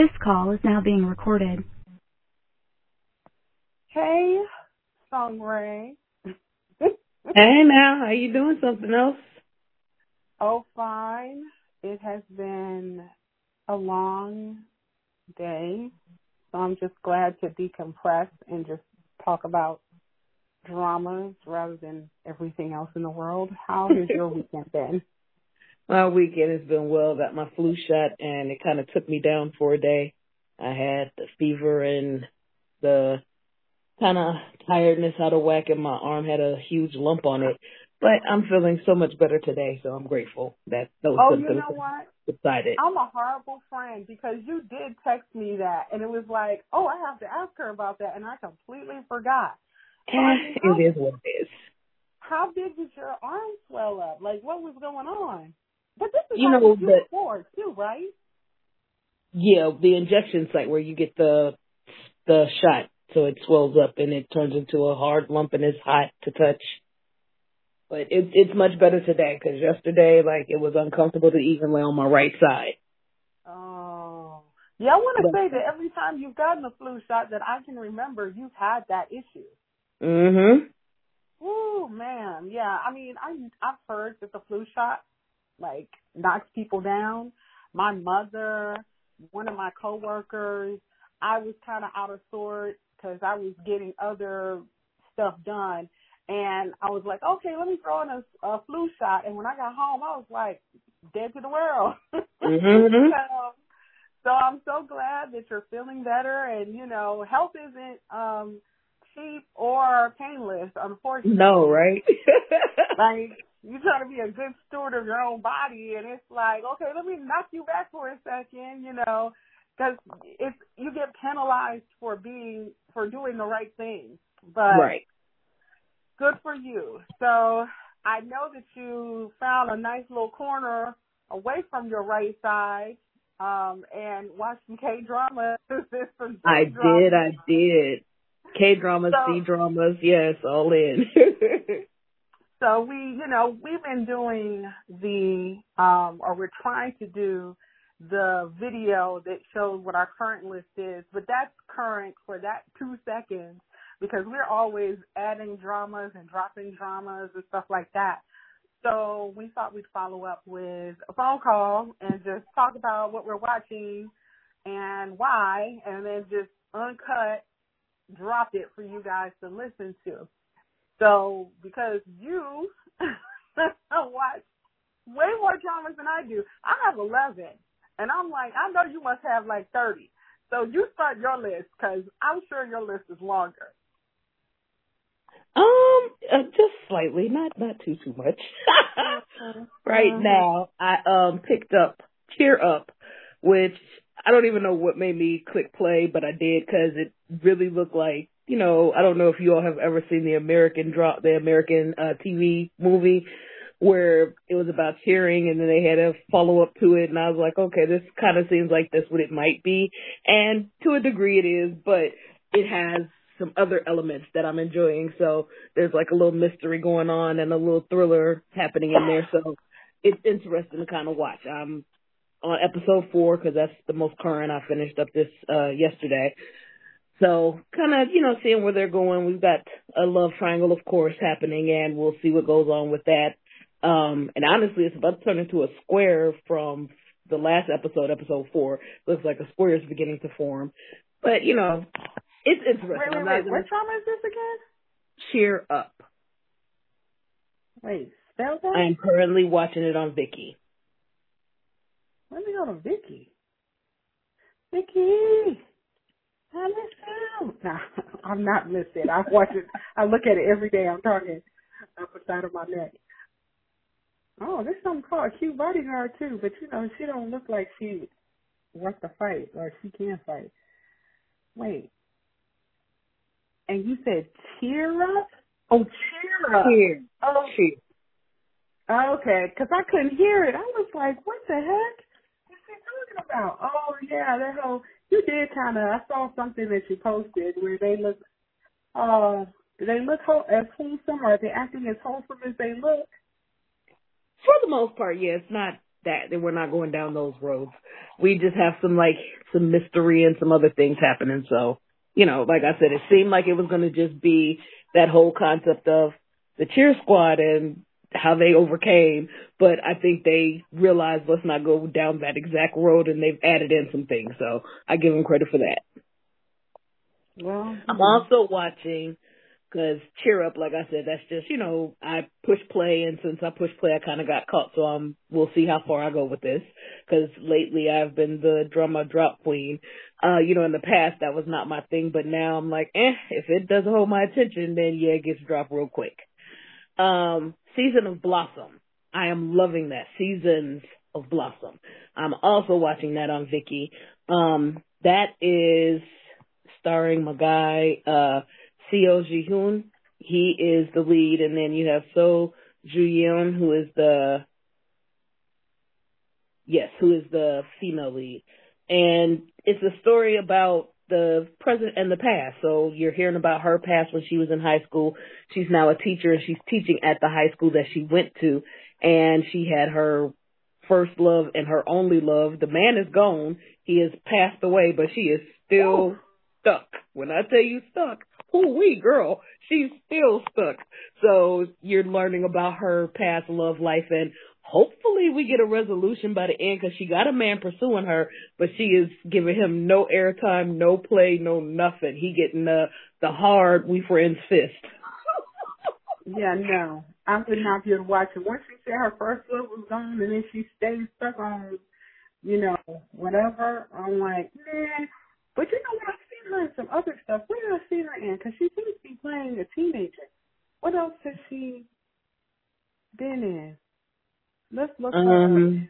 This call is now being recorded. Hey, Song Ray. Hey now, how you doing? Something else? Oh, fine. It has been a long day, so I'm just glad to decompress and just talk about dramas rather than everything else in the world. How has your weekend been? My weekend has been well. Got my flu shot, and it kind of took me down for a day. I had the fever and the kind of tiredness out of whack, and my arm had a huge lump on it. But I'm feeling so much better today, so I'm grateful that those Oh, you know what? subsided. I'm a horrible friend because you did text me that, and it was like, oh, I have to ask her about that, and I completely forgot. So, I mean, how, it is what it is. how big did your arm swell up? Like, what was going on? But this is You know, the- before too, right? Yeah, the injection site where you get the the shot, so it swells up and it turns into a hard lump and it's hot to touch. But it, it's much better today because yesterday, like, it was uncomfortable to even lay on my right side. Oh. Yeah, I want to say that every time you've gotten a flu shot that I can remember, you've had that issue. Mm-hmm. Ooh, man. Yeah, I mean, I, I've heard that the flu shot, like, knocks people down. My mother, one of my coworkers, I was kind of out of sorts because I was getting other stuff done. And I was like, okay, let me throw in a, a flu shot. And when I got home, I was like, dead to the world. Mhm. so, so I'm so glad that you're feeling better. And, you know, health isn't um cheap or painless, unfortunately. No, right? Like, you're trying to be a good steward of your own body, and it's like, okay, let me knock you back for a second, you know, because if you get penalized for being for doing the right thing, but right. good for you. So I know that you found a nice little corner away from your right side, um, and watch some K dramas. I did. I did. K dramas, So- C dramas, yes, all in. So we, you know, we've been doing the, um, or we're trying to do the video that shows what our current list is, but that's current for that two seconds because we're always adding dramas and dropping dramas and stuff like that. So we thought we'd follow up with a phone call and just talk about what we're watching and why, and then just uncut, drop it for you guys to listen to. So because you watch way more dramas than I do, I have 11. And I'm like, I know you must have like 30. So you start your list because I'm sure your list is longer. um, uh, just slightly, not not too too much. right Mhm. now, I um picked up Cheer Up, which I don't even know what made me click play, but I did because it really looked like you know I don't know if you all have ever seen the American drop the American uh, TV movie where it was about cheering and then they had a follow up to it and I was like okay this kind of seems like that's what it might be and to a degree it is but it has some other elements that I'm enjoying so there's like a little mystery going on and a little thriller happening in there so it's interesting to kind of watch. I'm on episode four because that's the most current. I finished up this uh yesterday. So kind of, you know, seeing where they're going. We've got a love triangle, of course, happening and we'll see what goes on with that. Um, and honestly, it's about to turn into a square from the last episode, episode four. Looks like a square is beginning to form. But, you know, it's interesting. Wait, wait, I'm wait. gonna What drama is this again? cheer up. Wait, spell that? I am currently watching it on Viki. Let me go to Viki. Viki, I miss you. No, I'm not missing. I watch it. I look at it every day. I'm talking up the side of my neck. Oh, there's something called a cute bodyguard too, but you know she don't look like she wants to fight or she can fight. Wait, and you said cheer up? Oh, cheer up. Cheer. Oh, Cheer. Okay, because I couldn't hear it. I was like, what the heck is she talking about? Oh, yeah, that whole, you did kind of, I saw something that you posted where they look, uh, they look whole, as wholesome or they acting as wholesome as they look? For the most part, yeah, it's not that. That we're not going down those roads. We just have some like some mystery and some other things happening. So, you know, like I said, it seemed like it was going to just be that whole concept of the cheer squad and how they overcame, but I think they realized let's not go down that exact road and they've added in some things. So I give them credit for that. Well, I'm also watching because cheer up, like I said, that's just you know I push play, and since I push play, I kind of got caught. So I'm we'll see how far I go with this. Because lately I've been the drama drop queen. Uh, you know, in the past that was not my thing, but now I'm like, eh, if it doesn't hold my attention, then yeah, it gets dropped real quick. Um, Season of Blossom. I am loving that. Seasons of Blossom. I'm also watching that on Viki. Um, that is starring my guy, uh, Seo Ji Hoon. He is the lead, and then you have So Ju Yeon, who is the yes, who is the female lead. And it's a story about the present and the past. So you're hearing about her past when she was in high school. She's now a teacher and she's teaching at the high school that she went to. And she had her first love and her only love. The man is gone. He has passed away, but she is still stuck. When I tell you stuck, oh wee girl, she's still stuck. So you're learning about her past love life and hopefully we get a resolution by the end because she got a man pursuing her, but she is giving him no airtime, no play, no nothing. He getting the the hard we friends fist. yeah, no, I would not be to watch it. Once she said her first love was gone, and then she stayed stuck on, you know, whatever. I'm like, man. But you know what? I've seen her in some other stuff. Where did I see her in? Because she seems to be playing a teenager. What else has she been in? Let's look. Um,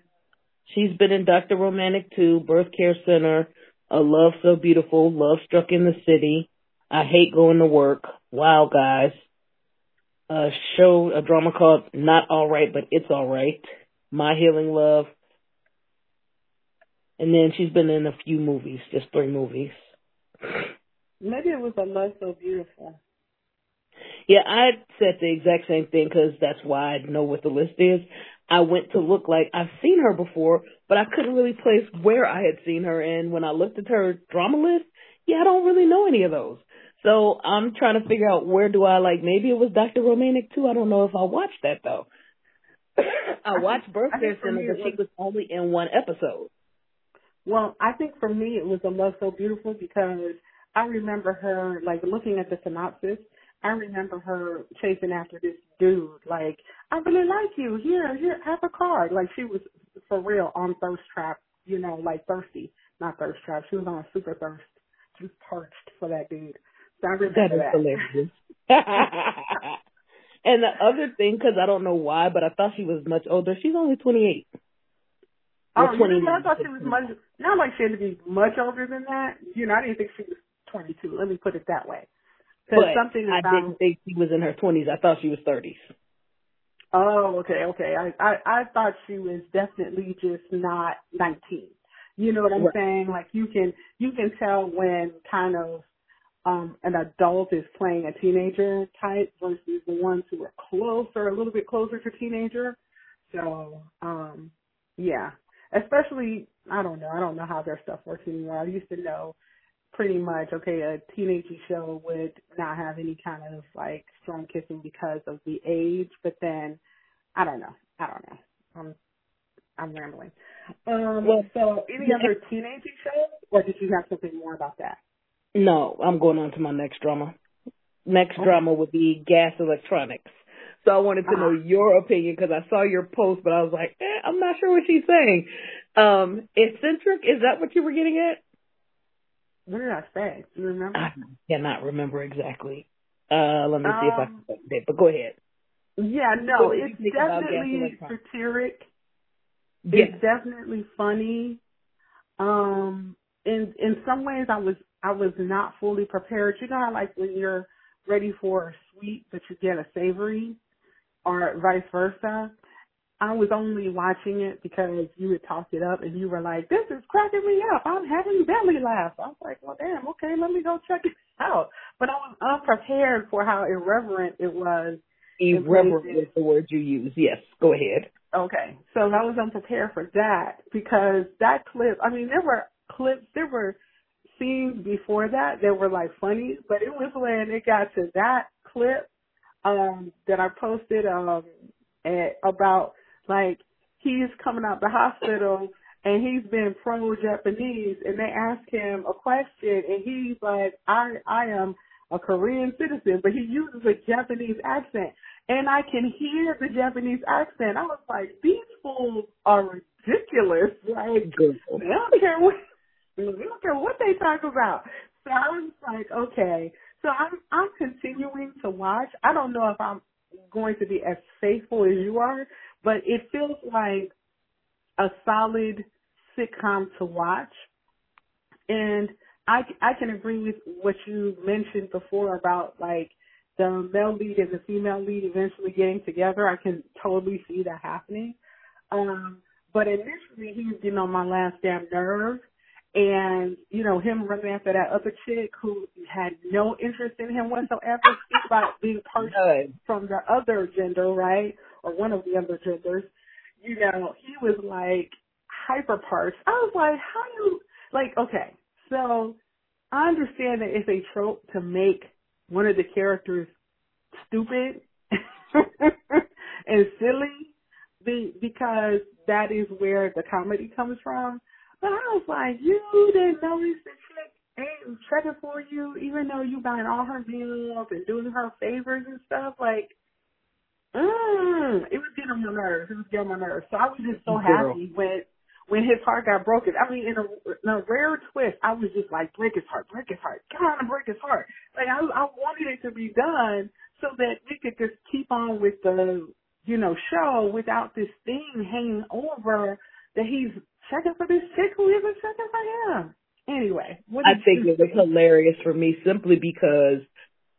she's been in Dr. Romantic 2, Birth Care Center, A Love So Beautiful, Love Struck in the City, I Hate Going to Work, Wow Guys, a show, a drama called Not Alright But It's Alright, My Healing Love, and then she's been in a few movies, just three movies. Maybe it was A Love So Beautiful. Yeah, I said the exact same thing because that's why I know what the list is. I went to look like I've seen her before, but I couldn't really place where I had seen her. And when I looked at her drama list, yeah, I don't really know any of those. So I'm trying to figure out where do I like. Maybe it was Dr. Romantic too. I don't know if I watched that though. I watched Birthday Center, but she was only in one episode. Well, I think for me it was a love so beautiful because I remember her like looking at the synopsis I remember her chasing after this dude, like, I really like you. Here, here, have a card. Like she was for real on thirst trap, you know, like thirsty, not thirst trap. She was on super thirst. She was parched for that dude. So I remember that. Is that. hilarious. and the other thing, because I don't know why, but I thought she was much older. She's only 28. Oh, you know, I thought she was much, not like she had to be much older than that. You know, I didn't think she was 22. Let me put it that way. But something about, I didn't think she was in her twenties. I thought she was thirties. Oh, okay, okay. I, I I thought she was definitely just not nineteen. You know what I'm right. saying? Like you can you can tell when kind of um an adult is playing a teenager type versus the ones who are closer, a little bit closer to teenager. So, um, yeah. Especially I don't know, I don't know how their stuff works anymore. I used to know pretty much okay a teenage show would not have any kind of like strong kissing because of the age but then i don't know i don't know i'm i'm rambling um well, so any other teenage shows or did you have something more about that no i'm going on to my next drama next okay. drama would be Gaus Electronics so I wanted to uh-huh. know your opinion because I saw your post, but I was like, eh, I'm not sure what she's saying. Um, eccentric, is that what you were getting at? What did I say? Do you remember? I cannot remember exactly. Uh, let me um, see if I um, can it, but go ahead. Yeah, no, it's definitely satiric. Yes. It's definitely funny. Um, in in some ways, I was I was not fully prepared. You know how like when you're ready for a sweet, but you get a savory, or vice versa. I was only watching it because you had talked it up and you were like, this is cracking me up. I'm having belly laughs. I was like, well, damn, okay, let me go check it out. But I was unprepared for how irreverent it was Irreverent is the word you use. Yes, go ahead. Okay, so I was unprepared for that because that clip. I mean, there were clips, there were scenes before that that were like funny, but it was when it got to that clip um that I posted um at, about like he's coming out the hospital and he's been pro Japanese and they ask him a question and he's like, I I am a Korean citizen, but he uses a Japanese accent. And I can hear the Japanese accent. I was like, these fools are ridiculous. Like, they don't care what, they don't care what they talk about. So I was like, okay. So I'm, I'm continuing to watch. I don't know if I'm going to be as faithful as you are, but it feels like a solid sitcom to watch. And I, I can agree with what you mentioned before about like the male lead and the female lead eventually getting together. I can totally see that happening. Um, but initially he was getting on my last damn nerve. And, you know, him running after that other chick who had no interest in him whatsoever, speak about being part from the other gender, right? Or one of the other genders. You know, he was like hyper parts. I was like, how you, like, okay, so I understand that it's a trope to make one of the characters stupid and silly be, because that is where the comedy comes from. But I was like, you didn't notice the chick ain't checking for you, even though you buying all her meals and doing her favors and stuff. Like, mm, it was getting on my nerves. It was getting on my nerves. So I was just so happy when when his heart got broken. I mean, in a, in a rare twist, I was just like, break his heart, break his heart, on break his heart. Like I, I wanted it to be done so that we could just keep on with the, you know, show without this thing hanging over that he's checking for this chick who isn't checking for him. Anyway, I think it was hilarious for me simply because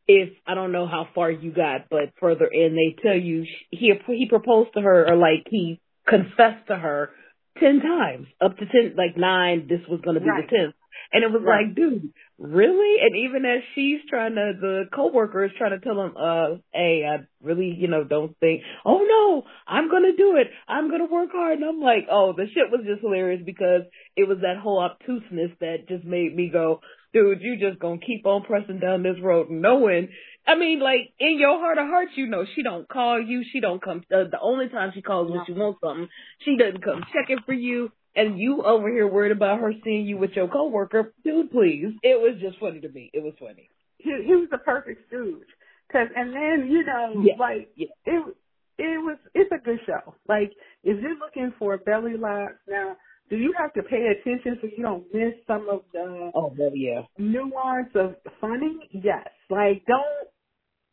if I don't know how far you got, but further in they tell you he he proposed to her or like he confessed to her ten times, up to ten, like nine. This was going to be right. the tenth, and it was right. like, dude, really? And even as she's trying to, the coworker is trying to tell him, uh, hey, I really, you know, don't think. Oh no, I'm gonna do it. I'm gonna work hard. And I'm like, oh, the shit was just hilarious because it was that whole obtuseness that just made me go, dude, you just gonna keep on pressing down this road, knowing. I mean, like in your heart of hearts, you know she don't call you. She don't come. Uh, the only time she calls when she wants something, she doesn't come checking for you. And you over here worried about her seeing you with your coworker, dude. Please, it was just funny to me. It was funny. He, he was the perfect stooge. Cause and then you know, yeah. like yeah. it, it was. It's a good show. Like if you're looking for belly laughs now do you have to pay attention so you don't miss some of the oh well, yeah nuance of funny? Yes. Like don't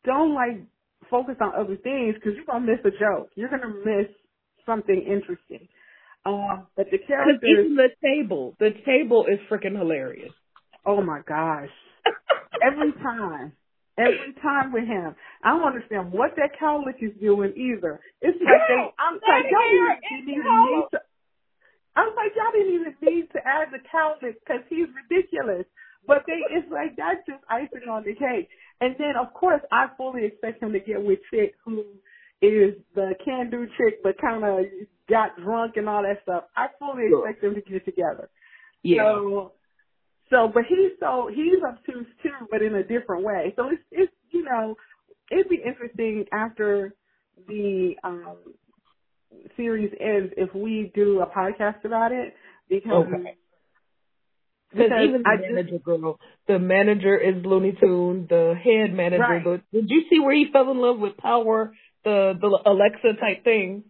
don't like focus on other things because you're gonna miss a joke. You're gonna miss something interesting. Uh, but the characters, even the table, the table is freaking hilarious. Oh my gosh! Every time. Every time with him, I don't understand what that cowlick is doing either. It's like they, I'm like, y'all need, need to I was like, y'all didn't even need to add the cowlick because he's ridiculous. But they, it's like that's just icing on the cake. And then of course I fully expect him to get with chick who is the can do chick, but kind of got drunk and all that stuff. I fully sure. expect them to get together. Yeah. So, so, but he's so he's obtuse too, but in a different way. So it's it's you know it'd be interesting after the um series ends if we do a podcast about it because okay. Because even the I manager just, girl, the manager is Looney Tune, the head manager. Right. The, did you see where he fell in love with Power, the the Alexa type thing?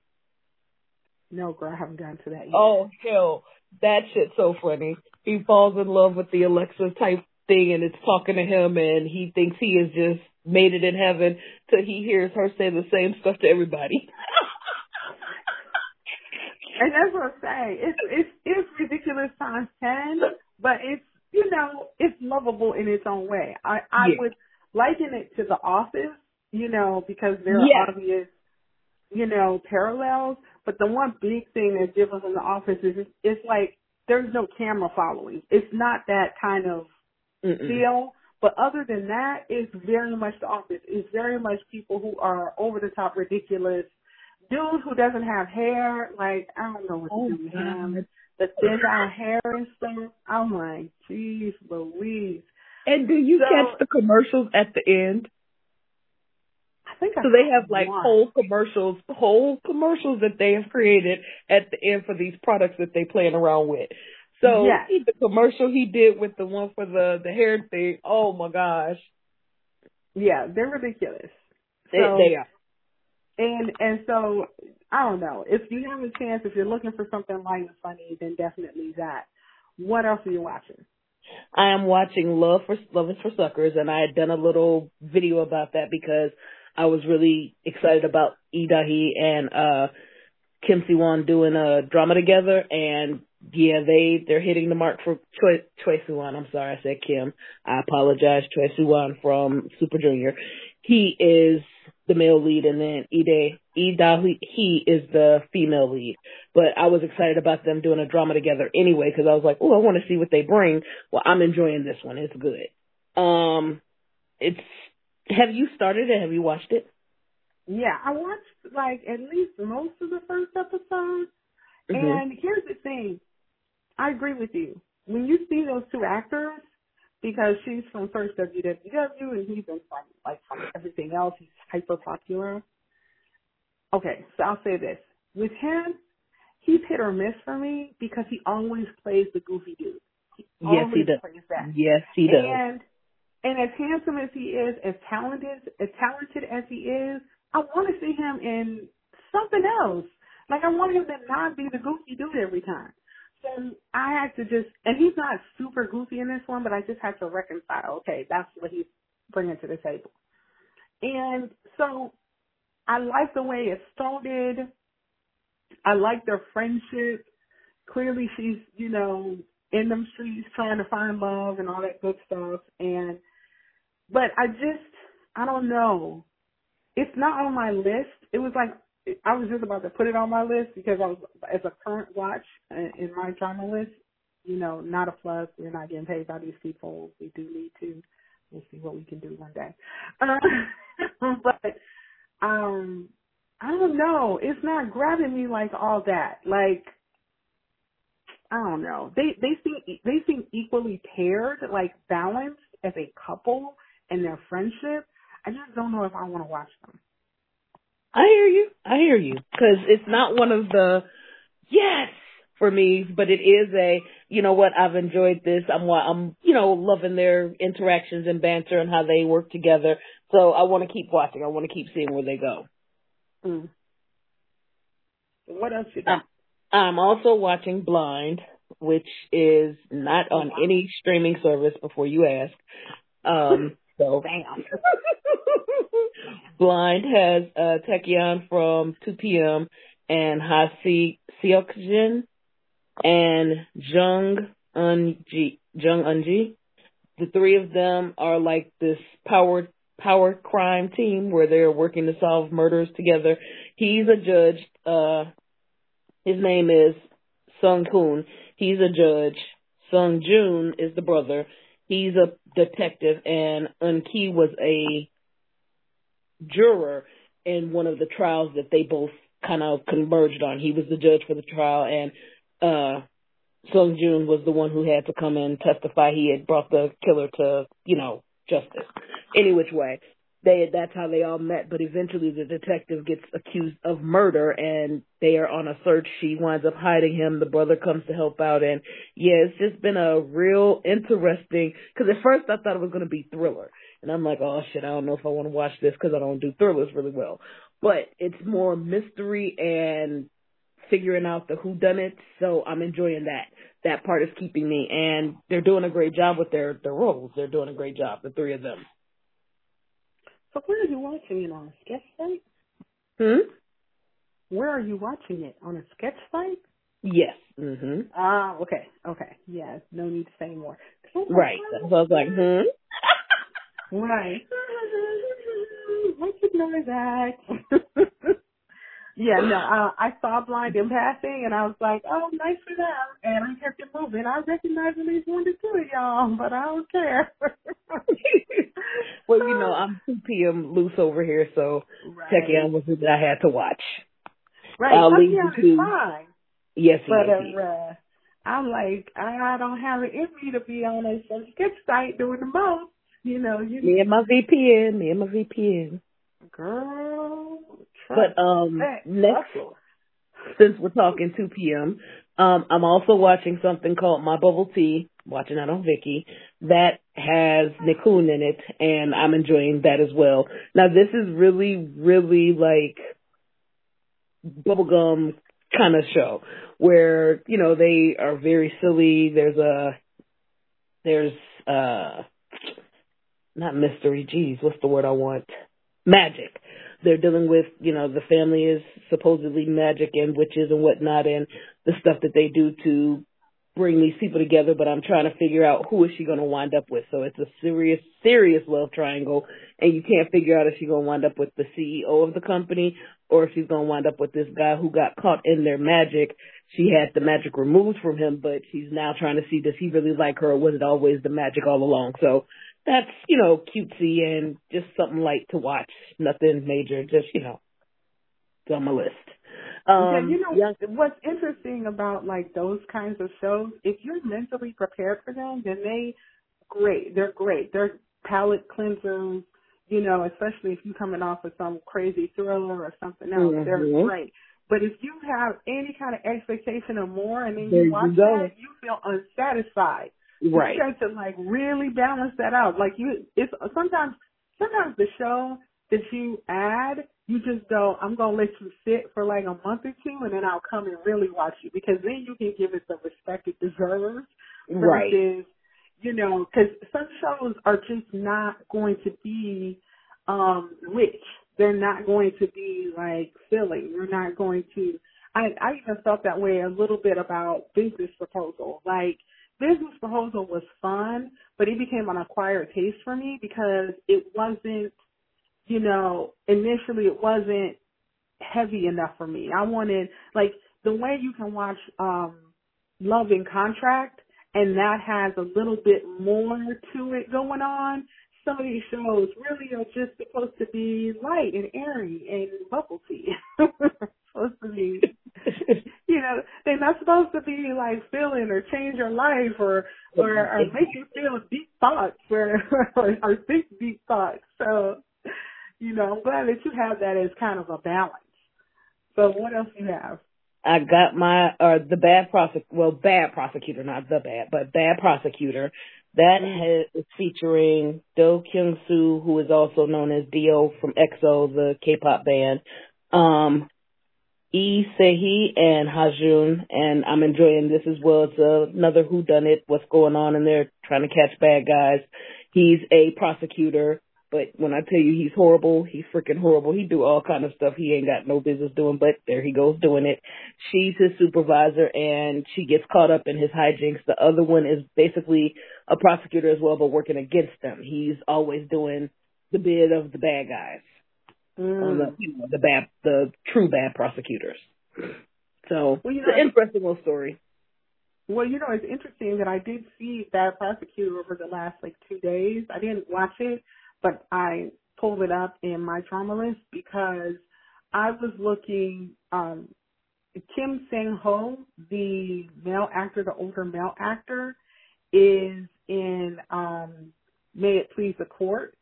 No, girl, I haven't gotten to that yet. Oh hell, that shit's so funny. He falls in love with the Alexa type thing, and it's talking to him, and he thinks he has just made it in heaven till he hears her say the same stuff to everybody. And that's what I'm saying. It's it's it's ridiculous times ten, but it's you know it's lovable in its own way. I I yeah. would liken it to The Office, you know, because there yeah. are obvious, you know, parallels. But the one big thing that's different from The Office is it's, it's like there's no camera following. It's not that kind of Mm-mm. feel. But other than that, it's very much the office. It's very much people who are over the top ridiculous. Dude who doesn't have hair, like I don't know what Oh, to do with him. The thin out hair and stuff. I'm like, jeez Louise. And do you So- catch the commercials at the end? I think I So they have like one. whole commercials, whole commercials that they have created at the end for these products that they playing around with. So Yes. he, the commercial he did with the one for the the hair thing, oh my gosh, Yeah, they're ridiculous. they, So- they are. And and so I don't know. If you have a chance, if you're looking for something light and funny, then definitely that. What else are you watching? I am watching Love for Love is for Suckers, and I had done a little video about that because I was really excited about Lee Da-hee and uh Kim Si-won doing a drama together, and yeah, they they're hitting the mark for Choi Choi Si-won. I'm sorry, I said Kim. I apologize, Choi Si-won from Super Junior. He is the male lead, and then Ide Lee Da-hee he is the female lead. But I was excited about them doing a drama together anyway because I was like, oh, I want to see what they bring. Well, I'm enjoying this one. It's good. Um, it's. Have you started it? Have you watched it? Yeah, I watched like at least most of the first episode. Mhm. And here's the thing. I agree with you. When you see those two actors, because she's from first WWW and he's been from like from everything else, he's hyper popular. Okay, so I'll say this. With him, he's hit or miss for me because he always plays the goofy dude. He Yes, he does. plays that. Yes, he does. And and as handsome as he is, as talented as talented as he is, I want to see him in something else. Like I want him to not be the goofy dude every time. So I had to just, and he's not super goofy in this one, but I just had to reconcile. Okay, that's what he's bringing to the table. And so I like the way it started. I like their friendship. Clearly, she's you know in them streets trying to find love and all that good stuff. And but I just I don't know. It's not on my list. It was like I was just about to put it on my list because I was as a current watch in in my drama list. You know, not a plug. We're not getting paid by these people. We do need to. We'll see what we can do one day. Uh, but um, I don't know. It's not grabbing me like all that. Like I don't know. They they seem they seem equally paired, like balanced as a couple and their friendship. I just don't know if I want to watch them. I hear you. I hear you. Because it's not one of the yes for me, but it is a you know what I've enjoyed this. I'm I'm you know loving their interactions and banter and how they work together. So I want to keep watching. I want to keep seeing where they go. Mm. What else you got? Um, I'm also watching Blind, which is not on any streaming service. Before you ask, um, so Bam. Blind has uh Taecyeon from 2PM and Hasi Seokjin and Jung Eun-ji Jung Eun-ji. The three of them are like this power power crime team where they're working to solve murders together. He's a judge. Uh, his name is Sung Hoon. He's a judge. Sung Jun is the brother. He's a detective, and Eun-ki was a juror in one of the trials that they both kind of converged on. He was the judge for the trial, and uh Sung Jun was the one who had to come in and testify. He had brought the killer to, you know, justice. Any which way. They that's how they all met, but eventually the detective gets accused of murder and they are on a search. She winds up hiding him. The brother comes to help out and yeah, it's just been a real interesting cuz at first I thought it was going to be thriller. And I'm like, "Oh shit, I don't know if I want to watch this cuz I don't do thrillers really well." But it's more mystery and figuring out the who done it, so I'm enjoying that. That part is keeping me and they're doing a great job with their their roles. They're doing a great job, the three of them. So where are you watching it on a sketch site? Hmm? Where are you watching it on a sketch site? Yes. Mhm. Ah, okay, okay, yeah. No need to say more. Right. So I was like, hmm. Right. Recognize that. yeah, no, uh, I saw Blind in passing, and I was like, oh, nice for them. And I kept it moving. I recognize at least one to two of y'all, but I don't care. well, you know, I'm 2 p.m. loose over here, so right. Taecyeon was that I had to watch. Right. I'll leave you to- fine. Yes, But yes, uh, uh, I'm like, I, I don't have it in me to be on a skip site doing the most. You know, you Me and my VPN, me and my VPN. girl. But um, that next, hustle. since we're talking 2PM, um, I'm also watching something called My Bubble Tea. Watching that on Viki. That has Nichkhun in it, and I'm enjoying that as well. Now, this is really, really like bubblegum kind of show where you know they are very silly. There's a there's uh not mystery. Geez, what's the word I want? Magic. They're dealing with you know the family is supposedly magic and witches and whatnot, and the stuff that they do to bring these people together. But I'm trying to figure out who is she going to wind up with. So it's a serious, serious love triangle, and you can't figure out if she's going to wind up with the CEO of the company or if she's going to wind up with this guy who got caught in their magic. She had the magic removed from him, but she's now trying to see does he really like her or was it always the magic all along? So that's, you know, cutesy and just something light to watch. Nothing major, just, you know, it's on my list. Um, yeah, you know young- what's interesting about like those kinds of shows, if you're mentally prepared for them, then they great. They're great. They're palate cleansers, you know, especially if you're coming off of some crazy thriller or something else. They're Mhm. great. But if you have any kind of expectation of more and then you you watch go. that, you feel unsatisfied. Right. You got to like really balance that out. Like you, it's sometimes, sometimes the show that you add, you just go, I'm gonna let you sit for like a month or two, and then I'll come and really watch you because then you can give it the respect it deserves. Right. Versus, you know, because some shows are just not going to be um rich. They're not going to be like filling. They're not going to. I I even felt that way a little bit about business proposal. Like business proposal was fun, but it became an acquired taste for me because it wasn't, you know, initially it wasn't heavy enough for me. I wanted like the way you can watch um Love and Contract and that has a little bit more to it going on. Some of these shows really are just supposed to be light and airy and bubble tea. supposed to be you know, they're not supposed to be like feeling or change your life or or, or make you feel deep thoughts or, or or think deep thoughts. So, you know, I'm glad that you have that as kind of a balance. So what else you have? I got my uh the bad prosec well bad prosecutor not the bad but bad prosecutor that Mm. has, is featuring Do Kyung Soo who is also known as D.O. from EXO the K-pop band um Lee Se-hee and Hajun and I'm enjoying this as well it's another who done it what's going on in there trying to catch bad guys he's a prosecutor but when I tell you he's horrible, he's freaking horrible. He do all kind of stuff he ain't got no business doing, but there he goes doing it. She's his supervisor and she gets caught up in his hijinks. The other one is basically a prosecutor as well, but working against them. He's always doing the bid of the bad guys, or the, you know, the bad, the true bad prosecutors. So Well, you it's an interesting little story. Well, you know, it's interesting that I did see that prosecutor over the last like two days. I didn't watch it, but I pulled it up in my drama list because I was looking, um, Kim Sang Ho, the male actor, the older male actor, is in, um, May It Please the Court.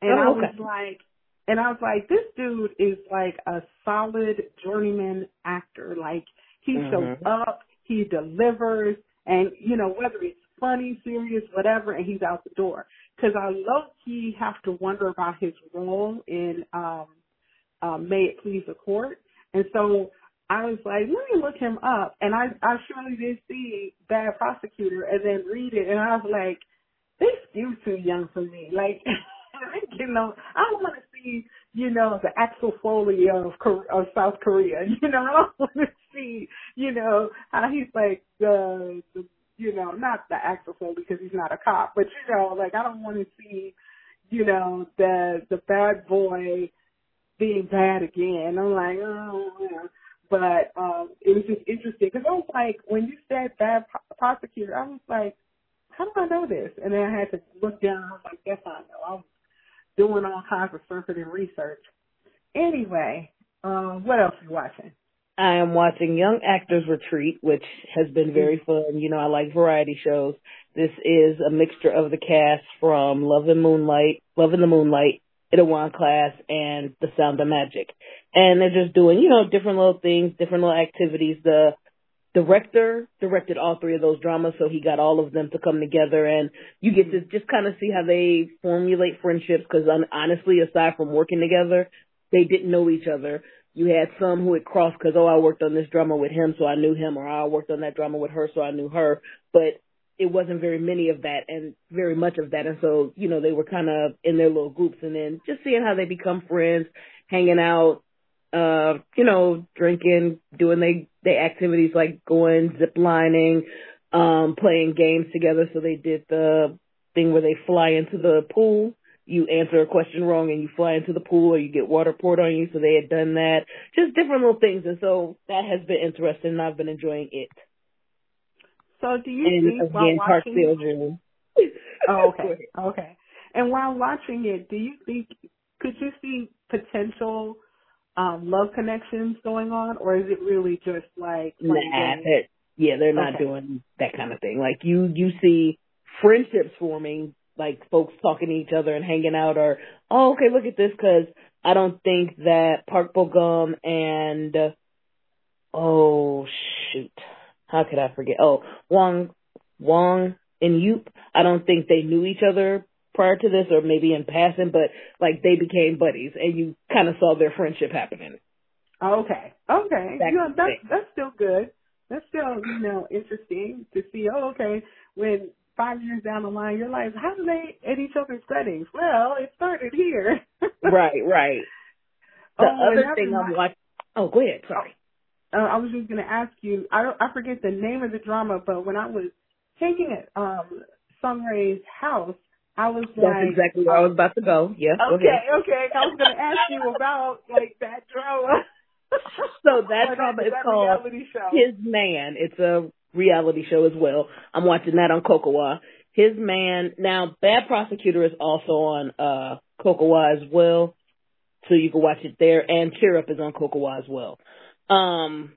And Oh, I was like, and I was like, this dude is like a solid journeyman actor. Like, he shows Mhm. up, he delivers, and you know whether it's funny, serious, whatever, and he's out the door. Because I low key have to wonder about his role in um, um, May It Please the Court, and so I was like, let me look him up, and I I surely did see Bad Prosecutor, and then read it, and I was like, this skews too young for me. Like, you know, I don't want to see, you know, the Axel Foley of of South Korea. You know, I don't want to see, you know, how he's like the, the you know, not the Axel Foley because he's not a cop, but you know, like I don't want to see, you know, the the bad boy being bad again. I'm like, oh, yeah. but um, it was just interesting because I was like, when you said bad pro- prosecutor, I was like, how do I know this? And then I had to look down. I was like, how I know. I was, doing all kinds of surfing and research. Anyway, um, what else are you watching? I am watching Young Actors Retreat, which has been very fun. You know, I like variety shows. This is a mixture of the cast from Love and Moonlight, Love in the Moonlight, Itaewon Class, and The Sound of Magic. And they're just doing, you know, different little things, different little activities. The director directed all three of those dramas, so he got all of them to come together, and you get to mm-hmm. just kind of see how they formulate friendships. Because honestly, aside from working together, they didn't know each other you had some who had crossed because, oh, I worked on this drama with him, so I knew him, or I worked on that drama with her, so I knew her. But it wasn't very many of that and very much of that. And so, you know, they were kind of in their little groups and then just seeing how they become friends, hanging out, uh, you know, drinking, doing they, they activities like going zip lining, um, playing games together. So they did the thing where they fly into the pool you answer a question wrong and you fly into the pool or you get water poured on you. So they had done that. Just different little things. And so that has been interesting and I've been enjoying it. So do you and think again, while Park watching Oh, okay. okay. And while watching it, do you think could you see potential um love connections going on or is it really just like nah, yeah, they're not okay. doing that kind of thing. Like you you see friendships forming like folks talking to each other and hanging out or oh okay look at this because I don't think that Park Bo Gum and uh, oh shoot how could I forget oh Wong Wong and Yup I don't think they knew each other prior to this or maybe in passing but like they became buddies and you kind of saw their friendship happening. Okay, okay, that yeah, that's that's still good. That's still you know interesting to see. Oh, okay, when five years down the line, you're like, how do they at each other's weddings? Well, it started here. right, right. The oh, other thing I'm watching. Oh, go ahead. Sorry. Uh, I was just going to ask you. I don't. I forget the name of the drama, but when I was taking it, um, Sunray's house, I was That's like, exactly where I was about to go. Yeah. Okay, okay. I was going to ask you about like that drama. so that drama is called His Man. It's a reality show as well. I'm watching that on Kocowa. His man, now Bad Prosecutor is also on, uh, Kocowa as well. So you can watch it there and Cheer Up is on Kocowa as well. Um,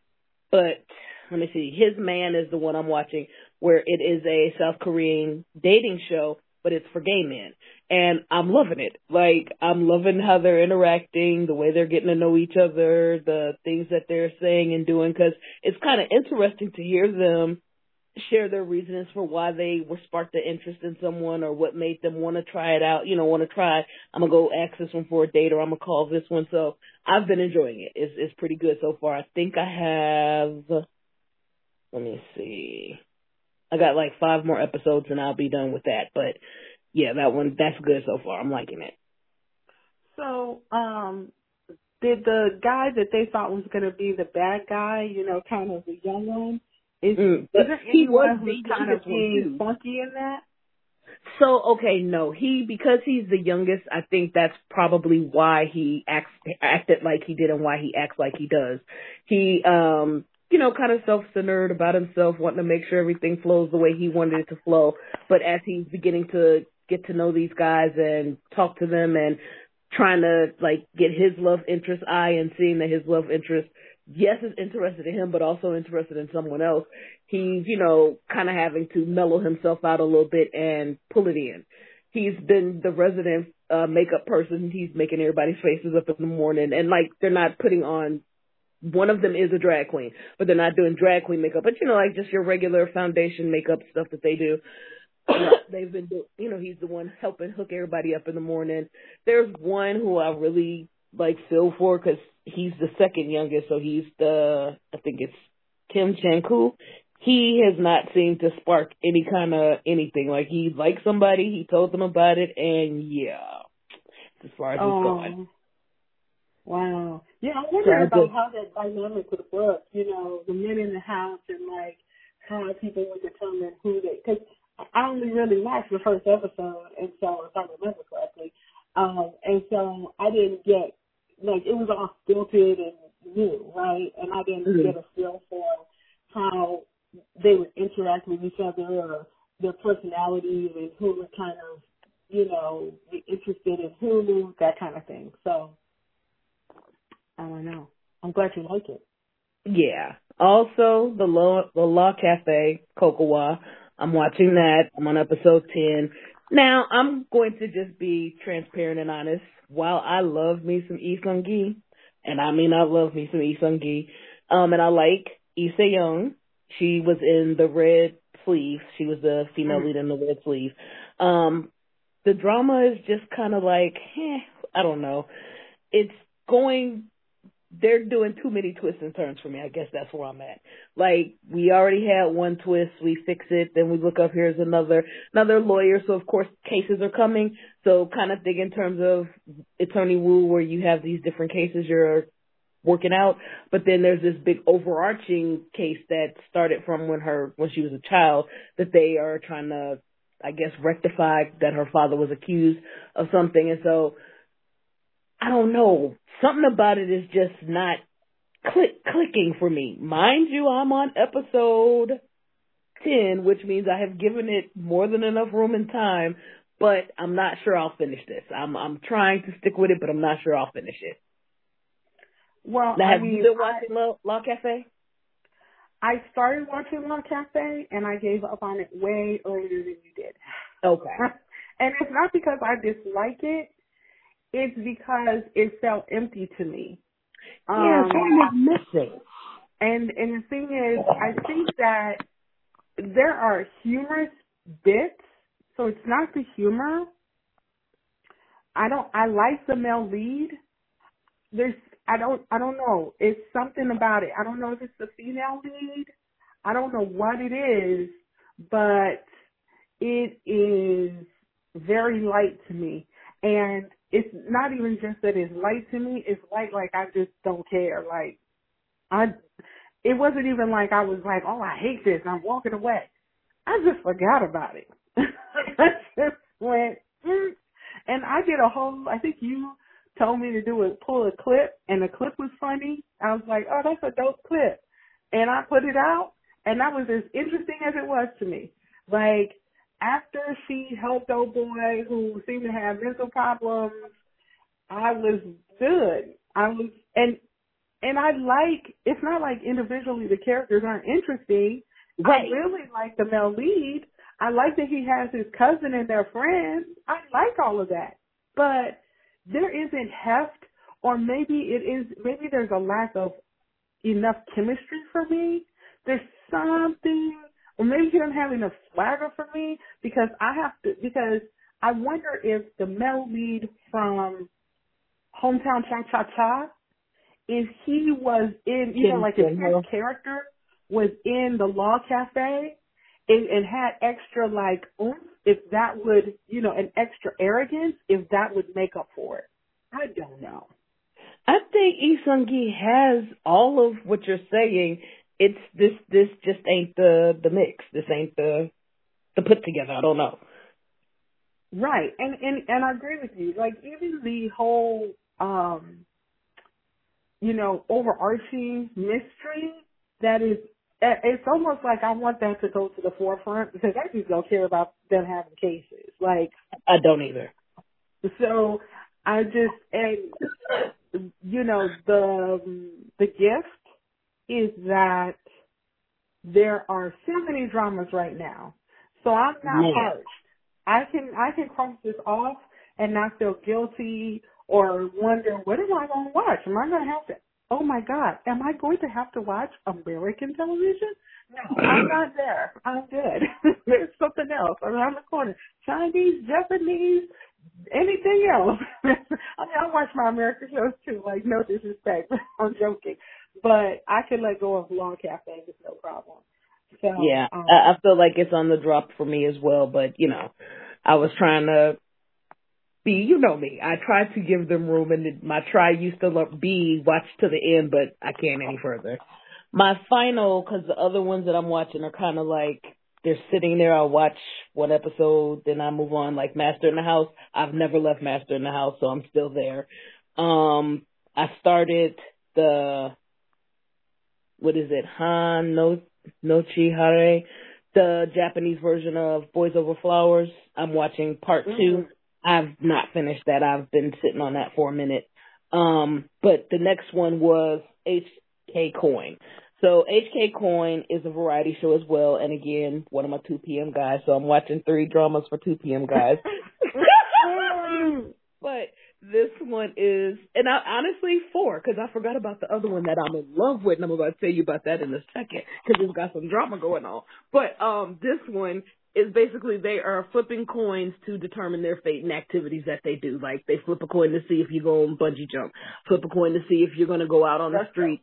but let me see. His Man is the one I'm watching where it is a South Korean dating show, but it's for gay men and I'm loving it. Like I'm loving how they're interacting, the way they're getting to know each other, the things that they're saying and doing cuz it's kind of interesting to hear them share their reasons for why they were sparked the interest in someone or what made them want to try it out, you know, want to try, I'm going to go ask this one for a date or I'm going to call this one. So I've been enjoying it. It's, it's pretty good so far. I think I have, let me see. I got like five more episodes and I'll be done with that, but yeah, that one that's good so far. I'm liking it. So, um, did the guy that they thought was going to be the bad guy, you know, kind of the young one, is, mm, is there anyone who's kind of being funky in that? So okay, no, he because he's the youngest. I think that's probably why he acts acted like he did and why he acts like he does. He um you know, kind of self-centered about himself, wanting to make sure everything flows the way he wanted it to flow. But as he's beginning to get to know these guys and talk to them and trying to like get his love interest eye and seeing that his love interest yes is interested in him but also interested in someone else he's you know kind of having to mellow himself out a little bit and pull it in. He's been the resident uh makeup person. He's making everybody's faces up in the morning. And like they're not putting on one of them is a drag queen but they're not doing drag queen makeup. But you know like just your regular foundation makeup stuff that they do. They've been do you know he's the one helping hook everybody up in the morning. There's one who i really like feel for because he's the second youngest so he's the i think it's kim chanku. He has not seemed to spark any kind of anything. Like he liked somebody he told them about it and yeah as far as oh. it's going Wow. Yeah, I wonder so about just, how that dynamic would work. You know, the men in the house and like how people would determine who they. Because I only really watched the first episode, and so if I remember correctly, um, and so I didn't get like it was all stilted and new, right? And I didn't mm-hmm. get a feel for how they would interact with each other or their personalities and who would kind of, you know, interested in Hulu, that kind of thing. So I don't know. I'm glad you like it. Yeah. Also, the Law the Law Cafe Kocowa. I'm watching that. I'm on episode ten. Now I'm going to just be transparent and honest. While I love me some Lee Seung-gi, and I mean I love me some Lee Seung-gi, um, and I like Lee Se Young. She was in the Red Sleeve. She was the female mm-hmm. lead in the Red Sleeve. Um, the drama is just kind of like, eh, I don't know. It's going they're doing too many twists and turns for me. I guess that's where I'm at. Like we already had one twist, we fix it, then we look up here's another another lawyer. So of course cases are coming. So kind of think in terms of Attorney Woo, where you have these different cases you're working out, but then there's this big overarching case that started from when her when she was a child that they are trying to, I guess, rectify that her father was accused of something, and so I don't know. Something about it is just not click clicking for me. Mind you, I'm on episode 10, which means I have given it more than enough room and time, but I'm not sure I'll finish this. I'm I'm trying to stick with it, but I'm not sure I'll finish it. Well, now, I have mean, you been watching I, Law Cafe? I started watching Law Cafe and I gave up on it way earlier than you did. Okay. and it's not because I dislike it it's because it felt empty to me. Yeah, um, something was missing. And and the thing is, I think that there are humorous bits, so it's not the humor. I don't. I like the male lead. There's. I don't. I don't know. It's something about it. I don't know if it's the female lead. I don't know what it is, but it is very light to me. And it's not even just that it's light to me. It's light like I just don't care. Like I, it wasn't even like I was like, oh, I hate this. I'm walking away. I just forgot about it. I just went, mm. and I did a whole. I think you told me to do a pull a clip, and the clip was funny. I was like, oh, that's a dope clip, and I put it out, and that was as interesting as it was to me. Like after she helped old boy who seemed to have mental problems, I was good. I was and and I like it's not like individually the characters aren't interesting. Right. I really like the male lead. I like that he has his cousin and their friends. I like all of that. But there isn't heft or maybe it is maybe there's a lack of enough chemistry for me. There's something or maybe he doesn't have enough swagger for me because I have to because I wonder if the male lead from Hometown Cha Cha Cha, if he was in you know like if his character was in the Law Cafe and, and had extra like oomph, if that would you know an extra arrogance, if that would make up for it. I don't know. I think Sung has all of what you're saying it's this this just ain't the the mix. This ain't the the put together. I don't know. Right, and and and I agree with you. Like even the whole um, you know, overarching mystery that is. It's almost like I want that to go to the forefront because I just don't care about them having cases. Like I don't either. So I just and you know the the gift is that there are so many dramas right now. So I'm not yeah. harsh. I can I can cross this off and not feel guilty or wonder what am I going to watch? Am I going to have to? Oh my God, am I going to have to watch American television? No, I'm not there. I'm good. There's something else around the corner. Chinese, Japanese, anything else. I mean, I watch my American shows too. Like, no disrespect. I'm joking but I can let go of Law Cafe with no problem. So, yeah, um, I, I feel like it's on the drop for me as well. But you know, I was trying to be, you know me. I tried to give them room, and my try used to be watch to the end, but I can't any further. My final, because the other ones that I'm watching are kind of like they're sitting there. I'll watch one episode, then I move on. Like Master in the House, I've never left Master in the House, so I'm still there. Um, I started the what is it, Hana Nochi Hare, the Japanese version of Boys Over Flowers. I'm watching part 2 mm-hmm. I've not finished that. I've been sitting on that for a minute. Um, but the next one was HK Coin. So HK Coin is a variety show as well, and again, one of my 2PM guys. So I'm watching three dramas for 2PM guys. but this one is, and I honestly four because I forgot about the other one that I'm in love with, and I'm about to tell you about that in a second because it's got some drama going on. But um, this one is basically they are flipping coins to determine their fate and activities that they do. Like they flip a coin to see if you go on bungee jump, flip a coin to see if you're going to go out on the street.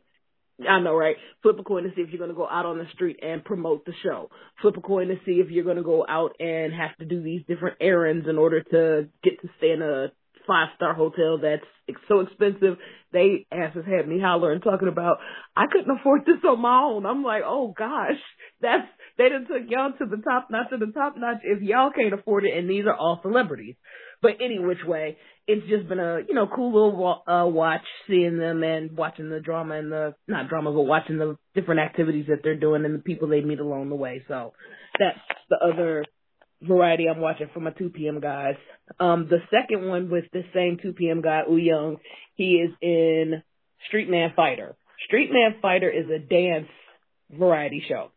I know, right? Flip a coin to see if you're going to go out on the street and promote the show. Flip a coin to see if you're going to go out and have to do these different errands in order to get to stay in a five star hotel that's so expensive. They asses had me hollering talking about I couldn't afford this on my own. I'm like, oh gosh, that's they done took y'all to the top notch to the top notch if y'all can't afford it, and these are all celebrities. But any which way, it's just been a you know cool little uh, watch seeing them and watching the drama and the not drama but watching the different activities that they're doing and the people they meet along the way. So that's the other variety I'm watching for my 2PM guys. Um, the second one with the same 2PM guy, Woo Young, he is in Street Man Fighter. Street Man Fighter is a dance variety show.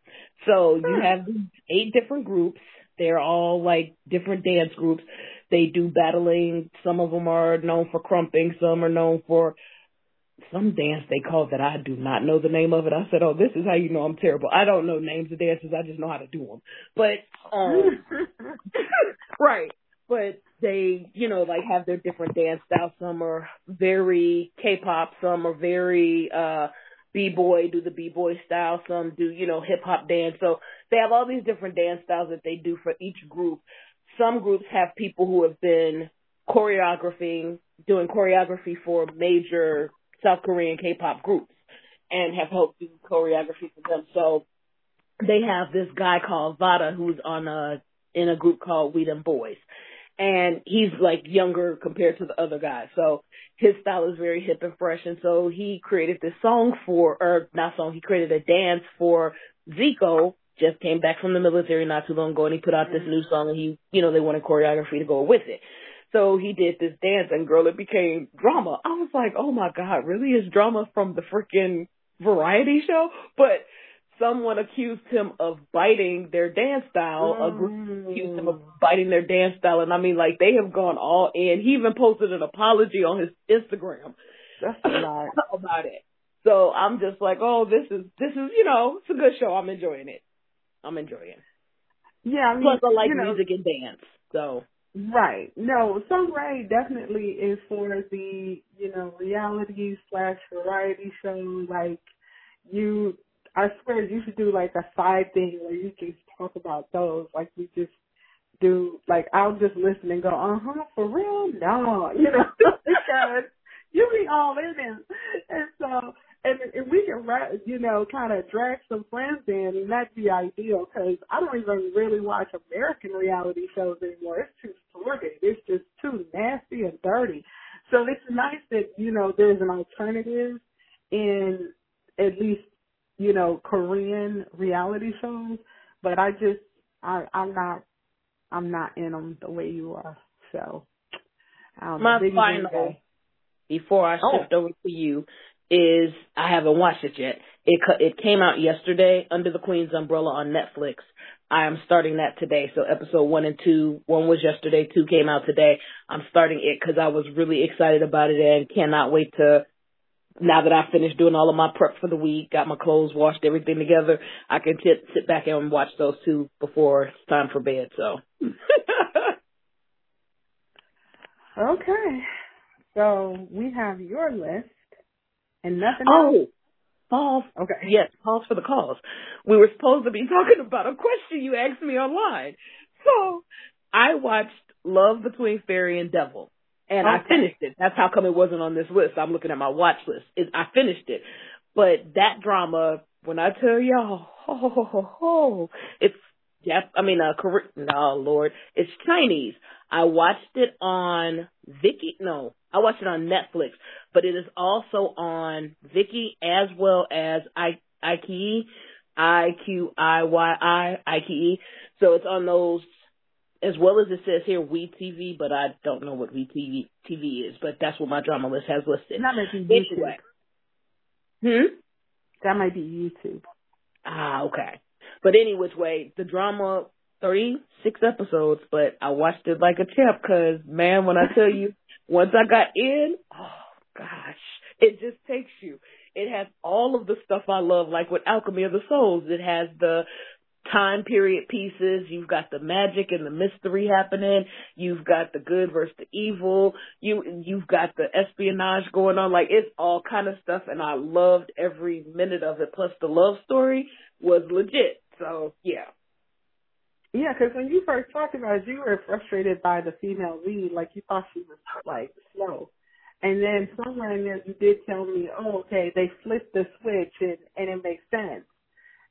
So you have eight different groups. They're all like different dance groups. They do battling. Some of them are known for crumping. Some are known for some dance they call that I do not know the name of it. I said, "Oh, this is how you know I'm terrible. I don't know names of dances. I just know how to do them." But um right. But they, you know, like have their different dance styles. Some are very K-pop, some are very uh b-boy, do the b-boy style, some do, you know, hip hop dance. So they have all these different dance styles that they do for each group. Some groups have people who have been choreographing, doing choreography for major South Korean K-pop groups and have helped do choreography for them. So they have this guy called Vata who's on a in a group called WeDemBoyz. And he's like younger compared to the other guys. So his style is very hip and fresh. And so he created this song for, or not song, he created a dance for Zico, just came back from the military not too long ago and he put out this mm-hmm. new song and he, you know, they wanted choreography to go with it. So he did this dance and girl, it became drama. I was like, oh my God, really? Is drama from the freaking variety show? But someone accused him of biting their dance style. Mm. A group accused him of biting their dance style. And I mean, like, they have gone all in. He even posted an apology on his Instagram. That's a lot. about it. So I'm just like, oh, this is, this is, you know, it's a good show. I'm enjoying it. I'm enjoying it. Yeah, I mean, Plus, I like you know, music and dance. So Right. No, Sung Rae definitely is for the, you know, reality slash variety show. Like you I swear you should do like a side thing where you just talk about those. Like we just do like I'll just listen and go, Uh huh, for real? No you know, because you be all in it. And so and if we can, you know, kind of drag some friends in, and that'd be ideal because I don't even really watch American reality shows anymore. It's too sordid. It's just too nasty and dirty. So it's nice that you know there's an alternative in at least you know Korean reality shows. But I just I I'm not I'm not in them the way you are. So um, my final before I shift oh. over to you is I haven't watched it yet. It it came out yesterday under the Queen's umbrella on Netflix. I am starting that today. So episode one and two, one was yesterday, two came out today. I'm starting it because I was really excited about it and cannot wait to. Now that I finished doing all of my prep for the week, got my clothes washed, everything together, I can t- sit back and watch those two before it's time for bed. So. okay. So we have your list and nothing oh. else? Pause. Okay. Yes, pause for the cause. We were supposed to be talking about a question you asked me online. So I watched Love Between Fairy and Devil. And okay. I finished it. That's how come it wasn't on this list. I'm looking at my watch list. It, I finished it. But that drama, when I tell y'all, ho, ho, ho, ho, ho, it's Yep, I mean, uh, Korean, no, Lord, it's Chinese. I watched it on Viki, no, I watched it on Netflix, but it is also on Viki as well as I, IQE, I-Q-I-Y-I, IQE. So it's on those as well as it says here, We TV, but I don't know what We TV, TV is, but that's what my drama list has listed. That might be YouTube. Anyway. Hmm? That might be YouTube. Ah, okay. But any which way, the drama, 36 episodes, but I watched it like a champ because, man, when I tell you, once I got in, oh gosh, it just takes you. It has all of the stuff I love, like with Alchemy of the Souls. It has the time period pieces. You've got the magic and the mystery happening. You've got the good versus the evil. You you've got the espionage going on. Like it's all kind of stuff, and I loved every minute of it. Plus, the love story was legit. So yeah. Yeah, because when you first talked about it, you were frustrated by the female lead, like you thought she was like slow. And then somewhere in there, you did tell me, oh, okay, they flipped the switch, and and it makes sense.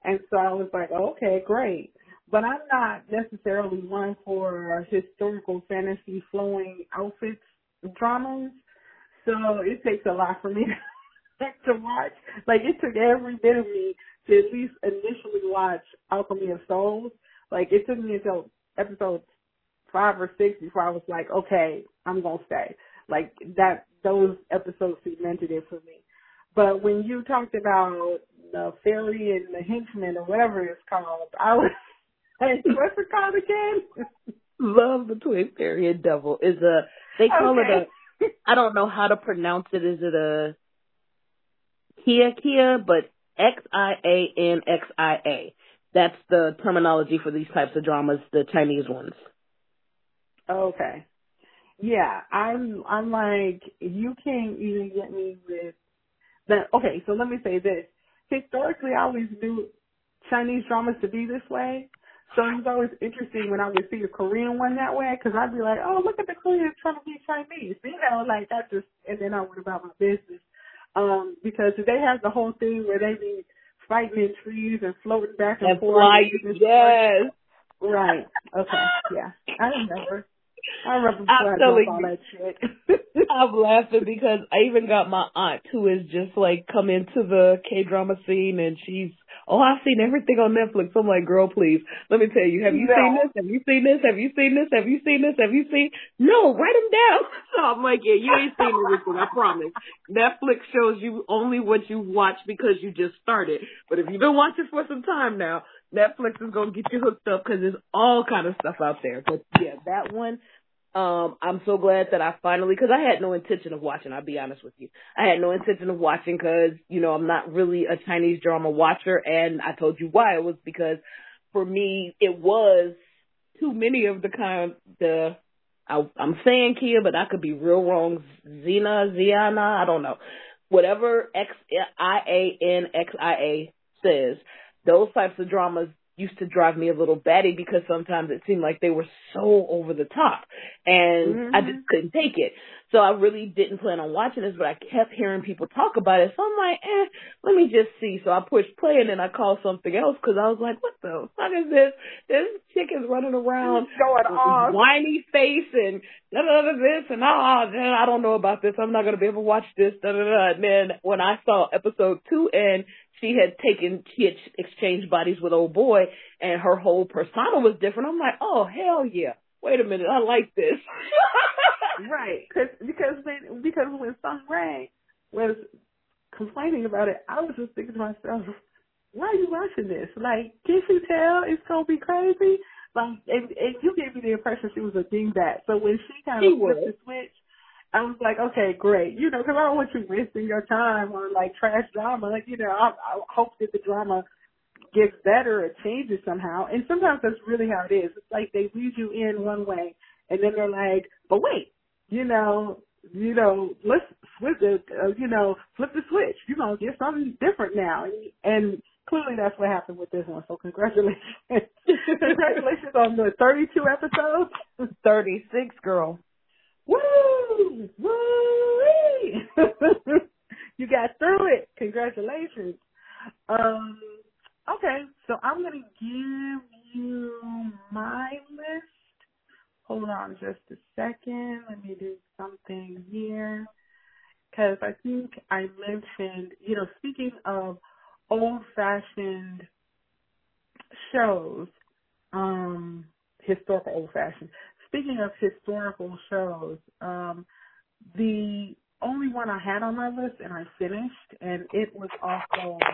And so I was like, okay, great. But I'm not necessarily one for historical fantasy flowing outfits dramas. So it takes a lot for me to watch. Like it took every bit of me to at least initially watch Alchemy of Souls. Like it took me until episode five or six before I was like, okay, I'm gonna stay. Like that, those episodes cemented it for me. But when you talked about the fairy and the henchman or whatever it's called. I was what's it called again? Love between fairy and devil is a they call okay. it a I don't know how to pronounce it. Is it a Kia Kia? But X I A N X I A. That's the terminology for these types of dramas, the Chinese ones. Okay. Yeah, I'm I'm like you can't even get me with that. Okay, so let me say this historically, I always knew Chinese dramas to be this way. So it was always interesting when I would see a Korean one that way, because I'd be like, oh, look at the Koreans trying to be Chinese. You know, like that just, and then I went about my business. Um, because they have the whole thing where they be fighting in trees and floating back and, and forth. Flying, yes. Right. Okay. Yeah. I remember. I telling all that shit. I'm laughing because I even got my aunt who is just like come into the K drama scene and she's oh I've seen everything on Netflix. I'm like, girl, please let me tell you, have you no. seen this? Have you seen this? Have you seen this? Have you seen this? Have you seen? No, write them down. So I'm like, yeah, you ain't seen everything. I promise. Netflix shows you only what you watch because you just started. But if you've been watching for some time now, Netflix is gonna get you hooked up because there's all kind of stuff out there. But yeah, that one. Um, I'm so glad that I finally, cause I had no intention of watching, I'll be honest with you. I had no intention of watching cause, you know, I'm not really a Chinese drama watcher and I told you why. It was because for me, it was too many of the kind, the, I, I'm saying Kia, but I could be real wrong. Xena, Ziana, I don't know. Whatever X, I A N X I A says, those types of dramas used to drive me a little batty because sometimes it seemed like they were so over the top and mm-hmm. I just couldn't take it. So I really didn't plan on watching this, but I kept hearing people talk about it. So I'm like, eh, let me just see. So I pushed play and then I called something else because I was like, what the fuck is this? This chick is running around going off, whiny face and da da da this and ah, I don't know about this. I'm not gonna be able to watch this. Da da da. And then when I saw episode two and she had taken, she had exchanged bodies with old boy, and her whole persona was different. I'm like, oh hell yeah! Wait a minute, I like this. right, Cause, because when because when Sung Rae was complaining about it, I was just thinking to myself, why are you watching this? Like, can't you tell it's gonna be crazy? Like, and, and you gave me the impression she was a dingbat. So when she kind of flipped the switch, I was like, okay, great. You know, because I don't want you wasting your time on like trash drama. Like, you know, I, I hope that the drama gets better or changes somehow. And sometimes that's really how it is. It's like they lead you in one way, and then they're like, but wait, you know, you know, let's flip the, uh, you know, flip the switch. You're gonna get something different now, and, clearly that's what happened with this one. So congratulations, congratulations on the 32 episodes. 36, girl. Woo! Woo! you got through it. Congratulations. Um, okay, so I'm gonna give you my list. Hold on just a second. Let me do something here. Because I think I mentioned, you know, speaking of old fashioned shows, um, historical old fashioned. Speaking of historical shows, um, the only one I had on my list and I finished, and it was also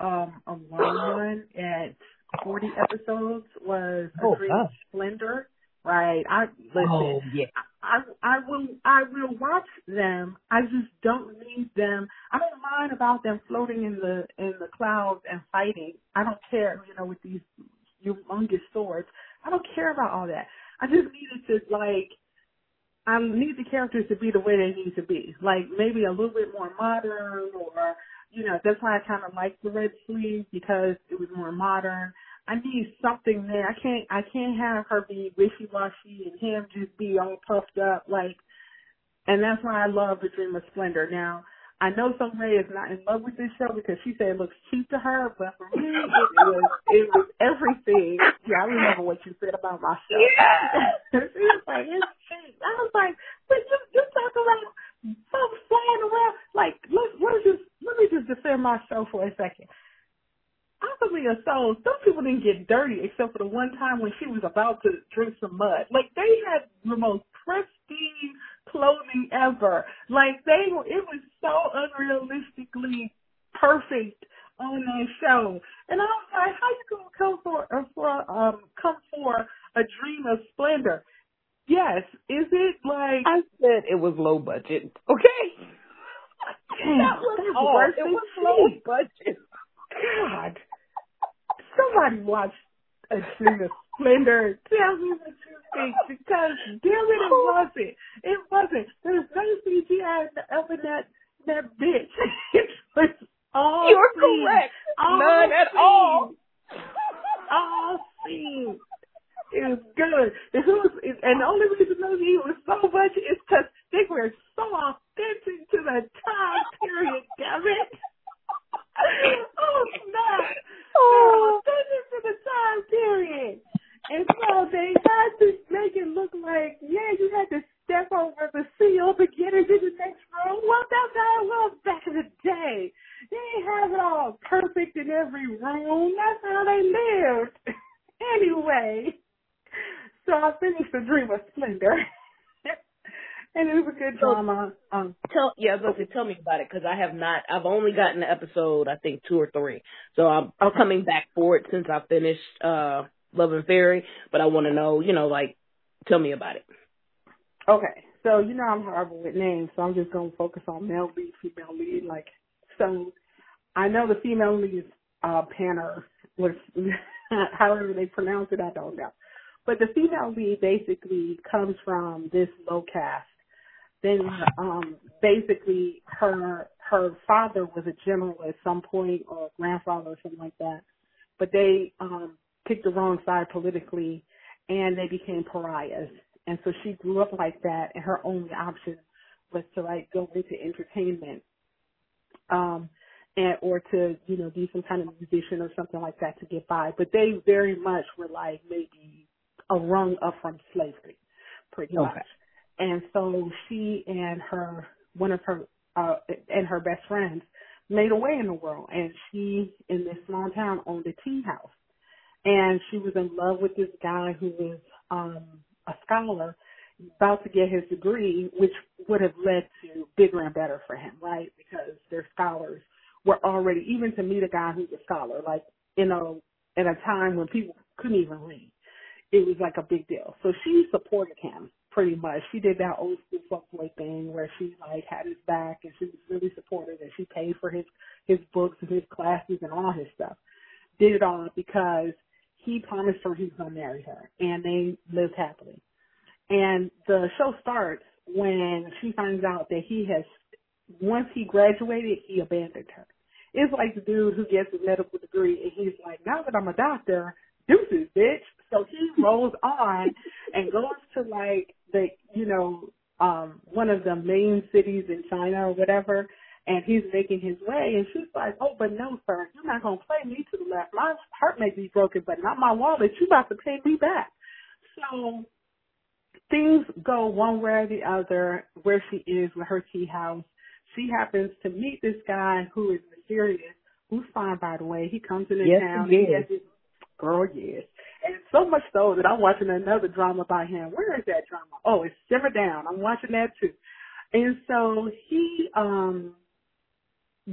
um, a long one at 40 episodes was A Oh, wow. of Splendor. Right. I listen. Oh yeah. I I will I will watch them. I just don't need them. I don't mind about them floating in the in the clouds and fighting. I don't care, you know, with these humongous swords. I don't care about all that. I just needed to like I need the characters to be the way they need to be. Like maybe a little bit more modern or you know, that's why I kinda liked the red sleeve because it was more modern. I need something there. I can't I can't have her be wishy washy and him just be all puffed up like and that's why I love the Dream of Splendor. Now, I know Sung Rae is not in love with this show because she said it looks cheap to her, but for me it was it was everything. Yeah, I remember what you said about my show. Yeah. she was like, it's cheap. I was like, but you you talk about folks flying around like let let me just let me just defend my show for a second. Possibly a soul. Some people didn't get dirty except for the one time when she was about to drink some mud. Like they had the most pristine clothing ever. Like they were, it was so unrealistically perfect on that show. And I was like, how you gonna come for, uh, for um come for a dream of splendor? Yes, is it like I said it was low budget. Okay. Damn, that was all. worse It was low budget. God, somebody watch a dream of splendor. Tell me what you think because damn it, it wasn't. It wasn't. There's no CGI up in that that bitch. it was all You're seen. correct. All None at all. All seen. It was good. It was, and the only reason those he was so much is because they were so authentic to the time period. Damn it! oh snap! Oh. They're authentic to the time period, and so they had to make it look like yeah, you had to step over the seal to get into the next room. Well, that's how it was back in the day. They didn't have it all perfect in every room. That's how they lived. anyway. So I finished the Dream of Splendor. and it was a good drama. Um, Tell yeah, I was say, tell me about it because I have not. I've only gotten the episode, I think two or three. So I'm Okay. coming back for it since I finished uh Love and Fairy. But I want to know, you know, like, tell me about it. okay, so you know I'm horrible with names, so I'm just gonna focus on male lead, female lead. Like, so I know the female lead is uh, Panner, which however they pronounce it, I don't know. But the female lead basically comes from this low caste. Then, um, basically her her father was a general at some point, or grandfather or something like that. But they um, picked the wrong side politically, and they became pariahs. And so she grew up like that, and her only option was to like go into entertainment, um, and or to you know be some kind of musician or something like that to get by. But they very much were like maybe a rung up from slavery, pretty Okay. much. And so she and her one of her uh and her best friends made a way in the world, and she in this small town owned a tea house. And she was in love with this guy who was um a scholar about to get his degree which would have led to bigger and better for him right? Because their scholars were already even to meet a guy who's a scholar like you know at a time when people couldn't even read it was like a big deal. So she supported him pretty much she did that old school fuckboy thing where she like had his back and she was really supportive and she paid for his his books and his classes and all his stuff did it all because he promised her he was to marry her, and they lived happily. And the show starts when she finds out that he has, once he graduated, he abandoned her. It's like the dude who gets a medical degree, and he's like, now that I'm a doctor, deuces, bitch. So he rolls on and goes to like you know, um, one of the main cities in China or whatever, and he's making his way and she's like, Oh, but no, sir, you're not gonna play me to the left. My heart may be broken, but not my wallet. You about to pay me back. So things go one way or the other where she is with her tea house. She happens to meet this guy who is mysterious, who's fine by the way. He comes into Yes, town he and he has this girl, yes. And so much so that I'm watching another drama by him. Where is that drama? Oh, it's Simmer Down. I'm watching that too. And so he um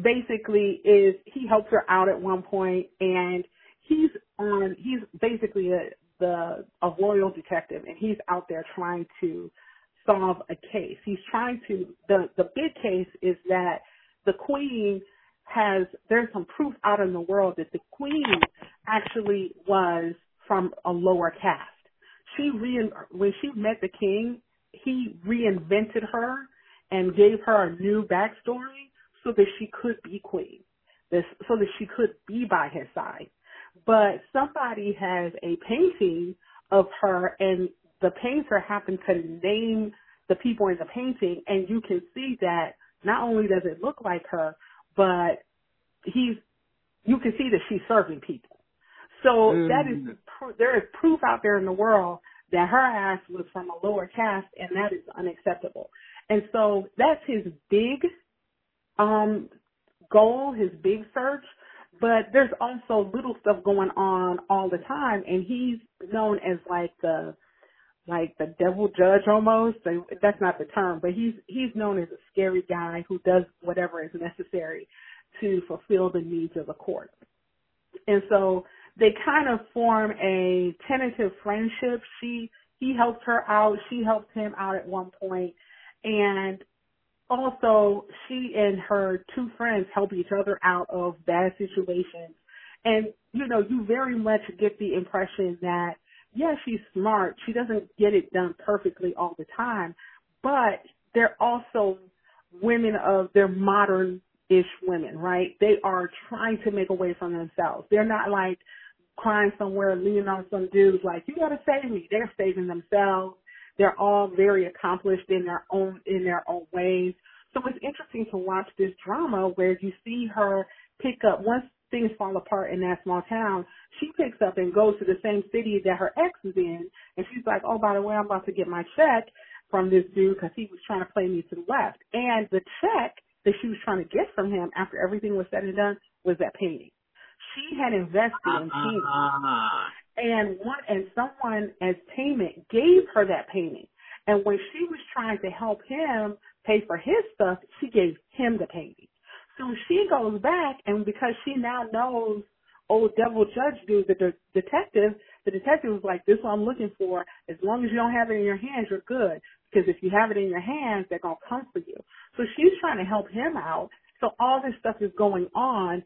basically is he helps her out at one point and he's on he's basically a the a royal detective and he's out there trying to solve a case. He's trying to the the big case is that the queen has there's some proof out in the world that the queen actually was from a lower caste. She re when she met the king, he reinvented her and gave her a new backstory so that she could be queen, this so that she could be by his side. But somebody has a painting of her and the painter happened to name the people in the painting and you can see that not only does it look like her, but he's, you can see that she's serving people. So mm. that is, there is proof out there in the world that her ass was from a lower caste and that is unacceptable. And so that's his big, um, goal, his big search. But there's also little stuff going on all the time and he's known as like the, like the devil judge almost. That's not the term, but he's he's known as a scary guy who does whatever is necessary to fulfill the needs of the court. And so they kind of form a tentative friendship. She he helps her out, she helps him out at one point, and also she and her two friends help each other out of bad situations. And you know, you very much get the impression that yeah, she's smart. She doesn't get it done perfectly all the time, but they're also women of they're modern ish women, right? They are trying to make a way for themselves. They're not like crying somewhere, leaning on some dudes like, you gotta save me. They're saving themselves. They're all very accomplished in their own, in their own ways. So it's interesting to watch this drama where you see her pick up once things fall apart in that small town, she picks up and goes to the same city that her ex is in, and she's like, "Oh, by the way, I'm about to get my check from this dude because he was trying to play me to the left." And the check that she was trying to get from him after everything was said and done was that painting. She had invested in painting, uh-huh. and one and someone as payment gave her that painting. And when she was trying to help him pay for his stuff, she gave him the painting. So she goes back, and because she now knows old devil judge dude, the de- detective, the detective was like, "This is what I'm looking for. As long as you don't have it in your hands, you're good. Because if you have it in your hands, they're gonna come for you." So she's trying to help him out. So all this stuff is going on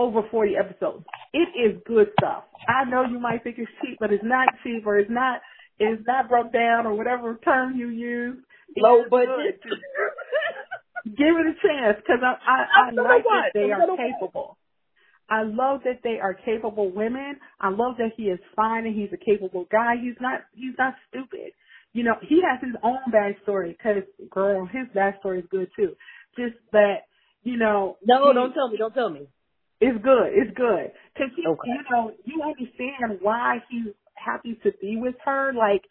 over 40 episodes. It is good stuff. I know you might think it's cheap, but it's not cheap, or it's not, it's not broke down, or whatever term you use. Low budget. Give it a chance because I I, I like that they are capable. I love that they are capable women. I love that he is fine and he's a capable guy. He's not he's not stupid. You know, he has his own backstory because girl, his backstory is good too. Just that, you know. No, he, don't tell me. Don't tell me. It's good. It's good because okay. you know you understand why he's happy to be with her. Like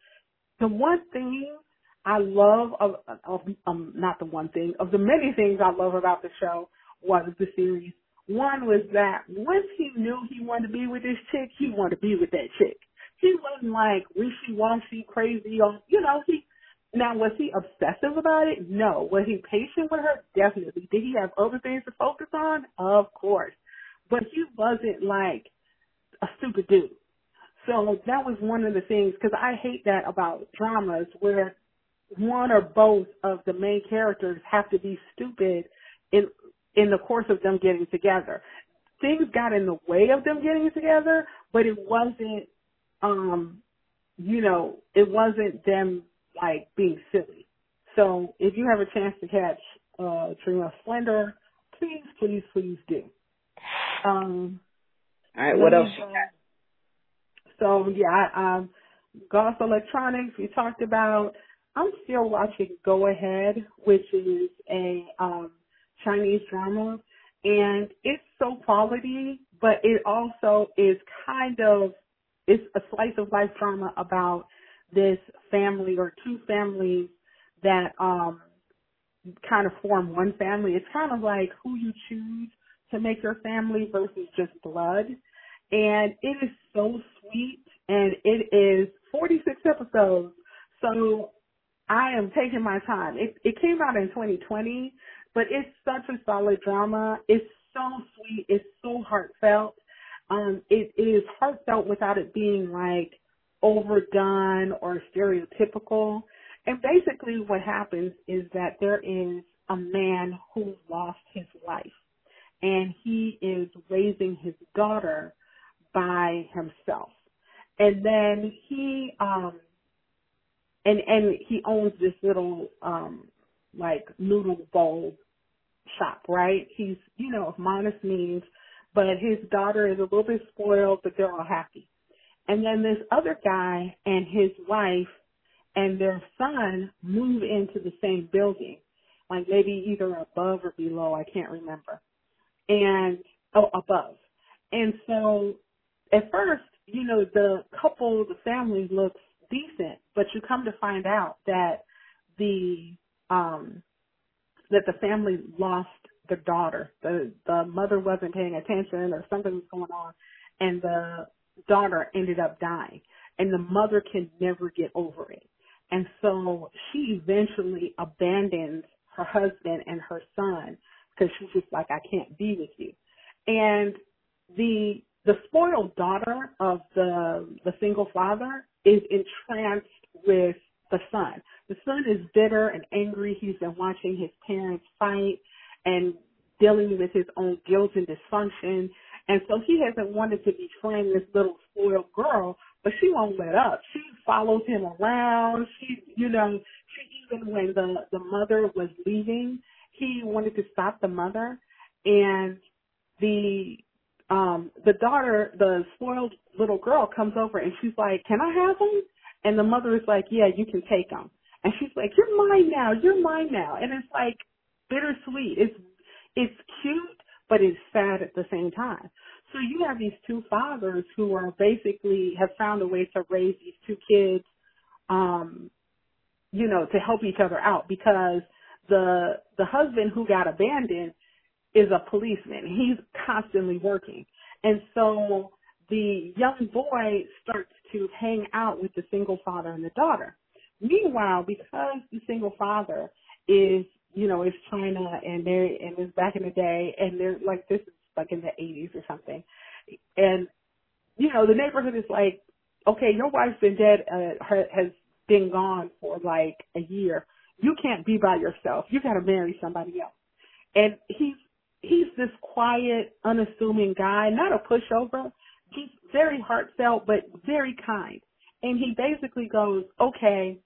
the one thing I love of, of um not the one thing of the many things I love about the show was the series. One was that once he knew he wanted to be with this chick, he wanted to be with that chick. He wasn't like wishy washy, crazy, or you know he. Now was he obsessive about it? No. Was he patient with her? Definitely. Did he have other things to focus on? Of course. But he wasn't like a stupid dude. So that was one of the things because I hate that about dramas where one or both of the main characters have to be stupid in in the course of them getting together. Things got in the way of them getting together, but it wasn't um you know, it wasn't them like being silly. So if you have a chance to catch uh of Splendor, please, please, please do. Um all right, what else? So yeah, um Gaus Electronics we talked about. I'm still watching Go Ahead, which is a um, Chinese drama, and it's so quality, but it also is kind of it's a slice of life drama about this family or two families that um kind of form one family. It's kind of like who you choose to make your family versus just blood. And it is so sweet and it is 46 episodes. So I am taking my time. It, it came out in 2020, but it's such a solid drama. It's so sweet. It's so heartfelt. Um, it, is heartfelt without it being like overdone or stereotypical. And basically what happens is that there is a man who lost his wife and he is raising his daughter by himself. And then he um and and he owns this little um like noodle bowl shop, right? He's you know of modest means, but his daughter is a little bit spoiled, but they're all happy. And then this other guy and his wife and their son move into the same building, like maybe either above or below, I can't remember. And oh, above. And so at first, you know, the couple, the family looks decent, but you come to find out that the um that the family lost the daughter. The the mother wasn't paying attention or something was going on and the daughter ended up dying. And the mother can never get over it. And so she eventually abandons her husband and her son because she's just like, I can't be with you. And the the spoiled daughter of the the single father is entranced with the son. The son is bitter and angry. He's been watching his parents fight and dealing with his own guilt and dysfunction. And so he hasn't wanted to befriend this little spoiled girl, but she won't let up. She follows him around. She, you know, she even when the the mother was leaving, he wanted to stop the mother, and the um the daughter, the spoiled little girl, comes over and she's like, "Can I have him?" And the mother is like, "Yeah, you can take him." And she's like, "You're mine now. You're mine now." And it's like bittersweet. It's it's cute, but it's sad at the same time. So you have these two fathers who are basically have found a way to raise these two kids, um, you know, to help each other out because the the husband who got abandoned is a policeman. He's constantly working. And so the young boy starts to hang out with the single father and the daughter. Meanwhile, because the single father is, you know, is China and they're and it's back in the day and they're like this is like in the eighties or something. And you know, the neighborhood is like, okay, your wife's been dead uh, her, has been gone for like a year you can't be by yourself. You got to marry somebody else. And he's he's this quiet, unassuming guy, not a pushover. He's very heartfelt, but very kind. And he basically goes, okay,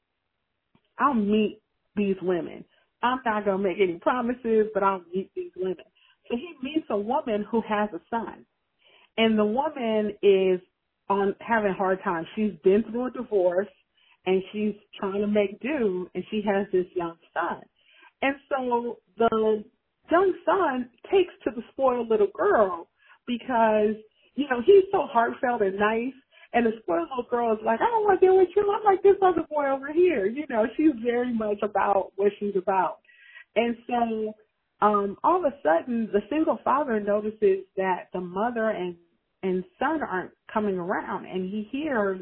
I'll meet these women. I'm not going to make any promises, but I'll meet these women. So he meets a woman who has a son. And the woman is on having a hard time. She's been through a divorce and she's trying to make do and she has this young son. And so the young son takes to the spoiled little girl because, you know, he's so heartfelt and nice and the spoiled little girl is like, I don't want to deal with you. I'm like this other boy over here. You know, she's very much about what she's about. And so um all of a sudden the single father notices that the mother and and son aren't coming around and he hears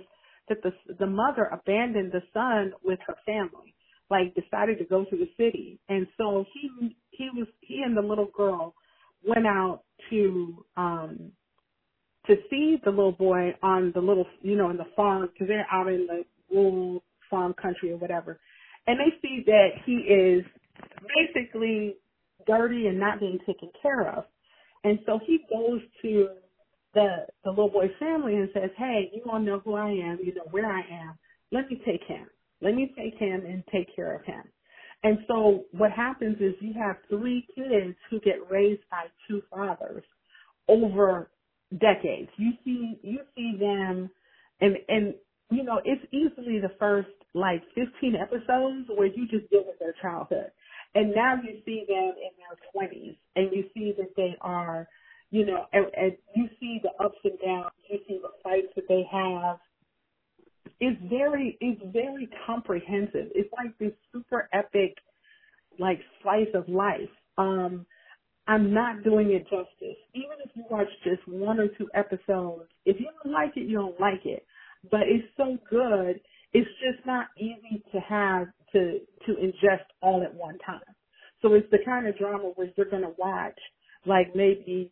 that the the mother abandoned the son with her family, like decided to go to the city, and so he he was he and the little girl went out to um to see the little boy on the little you know in the farm because they're out in the rural farm country or whatever, and they see that he is basically dirty and not being taken care of, and so he goes to the the little boy's family and says, "Hey, you all know who I am. You know where I am. Let me take him. Let me take him and take care of him." And so what happens is you have three kids who get raised by two fathers over decades. You see you see them and and you know, it's easily the first like 15 episodes where you just deal with their childhood. And now you see them in their 20s and you see that they are you know, and, and you see the ups and downs, you see the fights that they have. It's very, it's very comprehensive. It's like this super epic, like slice of life. Um, I'm not doing it justice. Even if you watch just one or two episodes, if you don't like it, you don't like it. but it's so good. It's just not easy to have to to ingest all at one time. So it's the kind of drama where you're gonna watch like maybe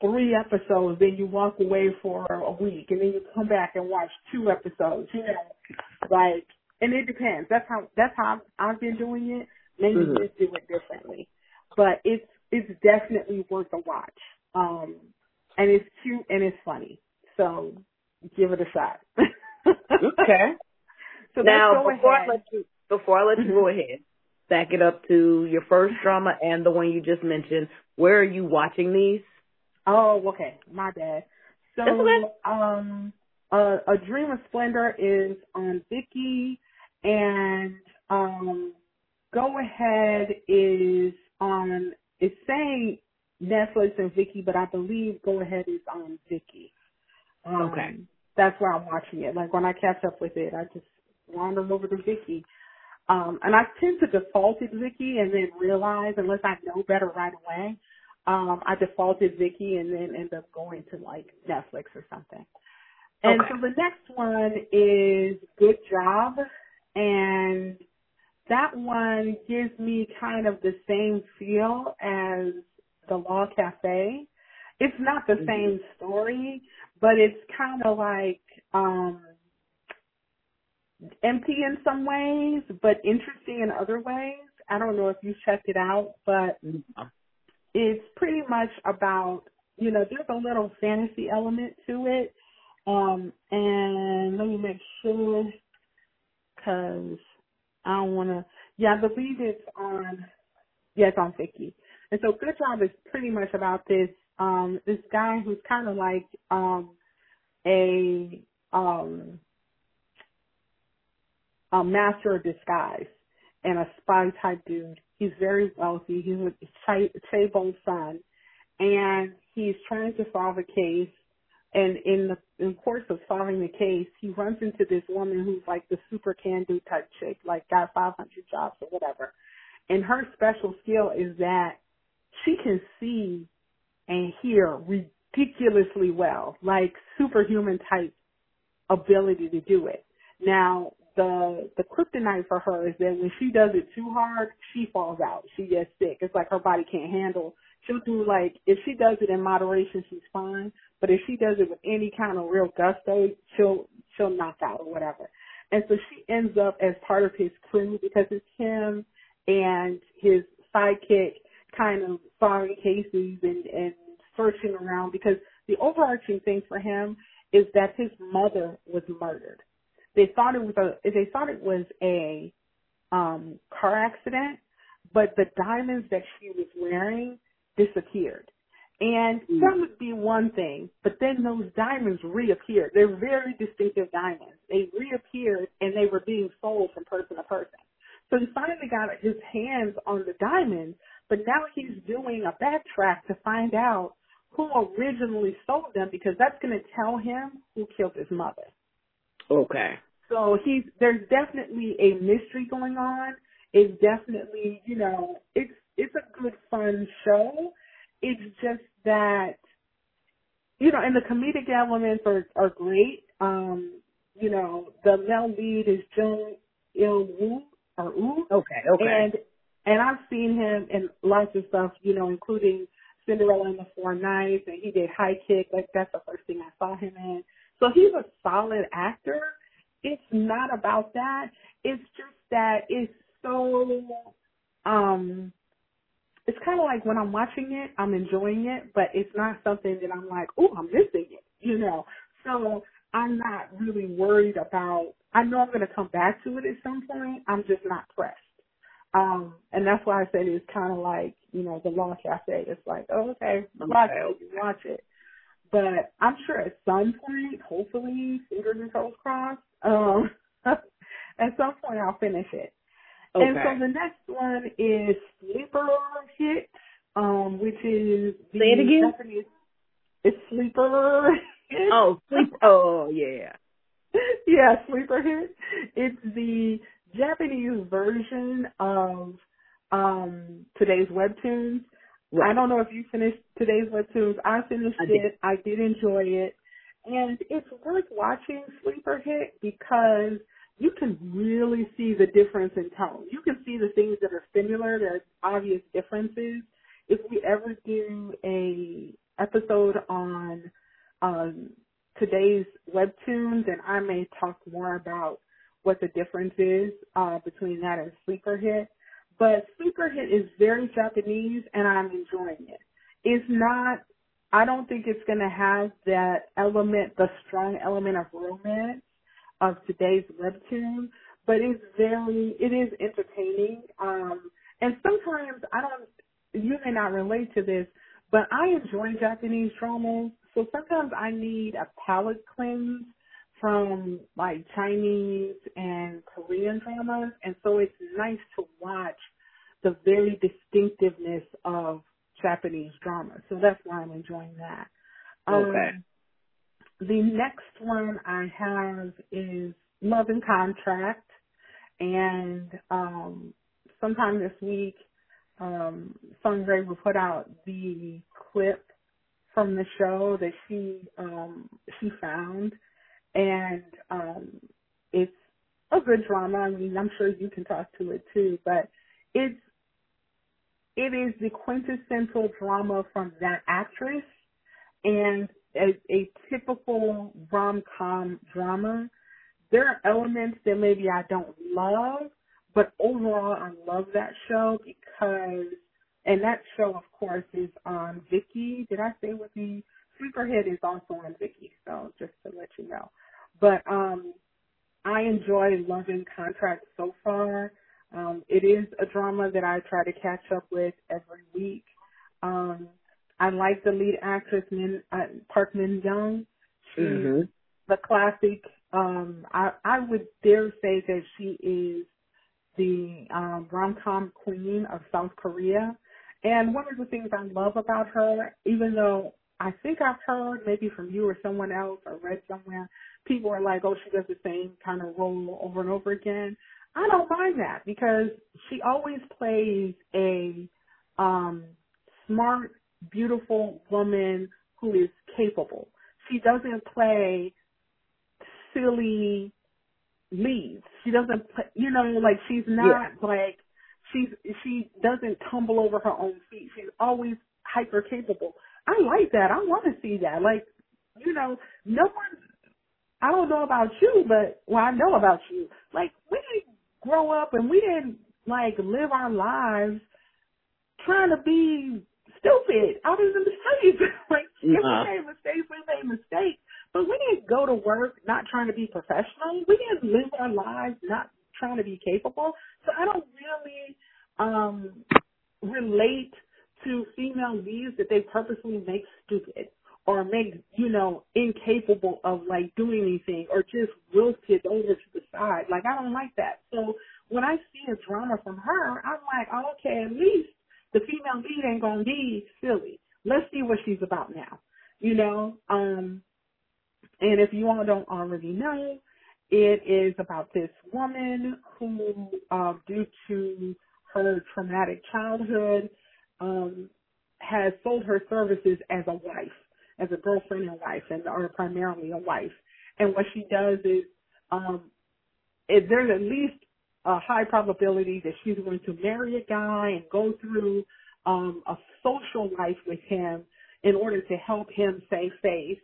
three episodes, then you walk away for a week, and then you come back and watch two episodes. You know, like, and it depends. That's how that's how I've, I've been doing it. Maybe mm-hmm. just do it differently, but it's it's definitely worth a watch. Um, and it's cute and it's funny. So give it a shot. okay. So now before ahead. I let you before I let you go mm-hmm. ahead, back it up to your first drama and the one you just mentioned. Where are you watching these? Oh, okay. My bad. So, um, uh, A Dream of Splendor is on Viki, and um, Go Ahead is on. It's saying Netflix and Viki, but I believe Go Ahead is on Viki. Um, okay. That's where I'm watching it. Like when I catch up with it, I just wander over to Viki. Um, and I tend to default to Viki and then realize, unless I know better right away, um, I defaulted Viki and then end up going to like Netflix or something. And okay. so the next one is Good Job, and that one gives me kind of the same feel as The Law Cafe. It's not the mm-hmm. same story, but it's kind of like um empty in some ways, but interesting in other ways. I don't know if you checked it out, but mm-hmm it's pretty much about, you know, there's a little fantasy element to it. Um, and let me make sure, cause I don't want to, yeah, I believe it's on, yeah, it's on Viki. And so Good Job is pretty much about this, um, this guy who's kind of like, um, a, um, a master of disguise and a spy type dude He's very wealthy. He's a chaebol's son, and he's trying to solve a case. And in the in course of solving the case, he runs into this woman who's like the super can-do type chick, like got 500 jobs or whatever. And her special skill is that she can see and hear ridiculously well, like superhuman type ability to do it. Now, the the kryptonite for her is that when she does it too hard, she falls out. She gets sick. It's like her body can't handle. She'll do like if she does it in moderation, she's fine. But if she does it with any kind of real gusto, she'll she'll knock out or whatever. And so she ends up as part of his crew because it's him and his sidekick kind of solving cases and and searching around because the overarching thing for him is that his mother was murdered they thought it was a they thought it was a um car accident, but the diamonds that she was wearing disappeared. And mm. that would be one thing, but then those diamonds reappeared. They're very distinctive diamonds. They reappeared and they were being sold from person to person. So he finally got his hands on the diamonds, but now he's doing a backtrack to find out who originally sold them because that's going to tell him who killed his mother. Okay. So he's there's definitely a mystery going on. It's definitely, you know, it's it's a good fun show. It's just that you know, and the comedic elements are are great. Um, you know, the male lead is Jung Il Woo or Woo. Okay, okay. And and I've seen him in lots of stuff, you know, including Cinderella and the Four Knights, and he did High Kick. Like that's the first thing I saw him in. So he's a solid actor it's not about that. It's just that it's so um it's kind of like when I'm watching it, I'm enjoying it, but it's not something that I'm like, oh, I'm missing it, you know. So I'm not really worried about. I know I'm going to come back to it at some point. I'm just not pressed. Um, and that's why I said it's kind of like, you know, the Law Cafe. It's like, oh, okay, watch it, watch it. But I'm sure at some point, hopefully, fingers and toes crossed, um, at some point I'll finish it. Okay. And so the next one is Sleeper Hit, um, which is the Say it again. Japanese. It's Sleeper. Hit. Oh, sleep. Oh, yeah. yeah, Sleeper Hit. It's the Japanese version of um today's webtoons. Right. I don't know if you finished today's webtoons. I finished I it. I did enjoy it. And it's worth watching Sleeper Hit because you can really see the difference in tone. You can see the things that are similar, there's obvious differences. If we ever do a episode on um, today's webtoon, then I may talk more about what the difference is uh, between that and Sleeper Hit. But Sleeper Hit is very Japanese, and I'm enjoying it. It's not. I don't think it's going to have that element, the strong element of romance of today's webtoon, but it's very, it is entertaining. Um, and sometimes I don't, you may not relate to this, but I enjoy Japanese dramas. So sometimes I need a palate cleanse from like Chinese and Korean dramas, and so it's nice to watch the very distinctiveness of Japanese drama. So that's why I'm enjoying that. Okay. Um, the next one I have is Love and Contract, and um, sometime this week, um, Sung Rae will put out the clip from the show that she um, she found, and um, it's a good drama. I mean, I'm sure you can talk to it too, but it's it is the quintessential drama from that actress, and a, a typical rom com drama. There are elements that maybe I don't love, but overall I love that show because, and that show of course is on Viki. Did I say what the Hit is also on Viki? So just to let you know. But um, I enjoy loving Contract so far. Um, it is a drama that I try to catch up with every week. Um, I like the lead actress Min uh, Park Min Young. She's mm-hmm. the classic. Um, I I would dare say that she is the um, rom com queen of South Korea. And one of the things I love about her, even though I think I've heard maybe from you or someone else or read somewhere, people are like, oh, she does the same kind of role over and over again. I don't mind that because she always plays a um smart beautiful woman who is capable. She doesn't play silly leads. She doesn't play, you know, like she's not yeah. like she's she doesn't tumble over her own feet. She's always hyper capable. I like that. I want to see that. Like, you know, no one. I don't know about you, but well, I know about you. Like, we grow up and we didn't like live our lives trying to be stupid. I was in mistakes. like if we made mistakes, we made mistakes. But we didn't go to work not trying to be professional. We didn't live our lives not trying to be capable. So I don't really um relate to female leads that they purposely make stupid or make, you know, incapable of like doing anything or just wilted over to the side. Like I don't like that. So when I see a drama from her, I'm like, oh, okay, at least the female lead ain't gonna be silly. Let's see what she's about now. You know, um, and if you all don't already know, it is about this woman who, um, due to her traumatic childhood, um, has sold her services as a wife, as a girlfriend and wife, and or primarily a wife. And what she does is, um, there's at least a high probability that she's going to marry a guy and go through um, a social life with him in order to help him save face.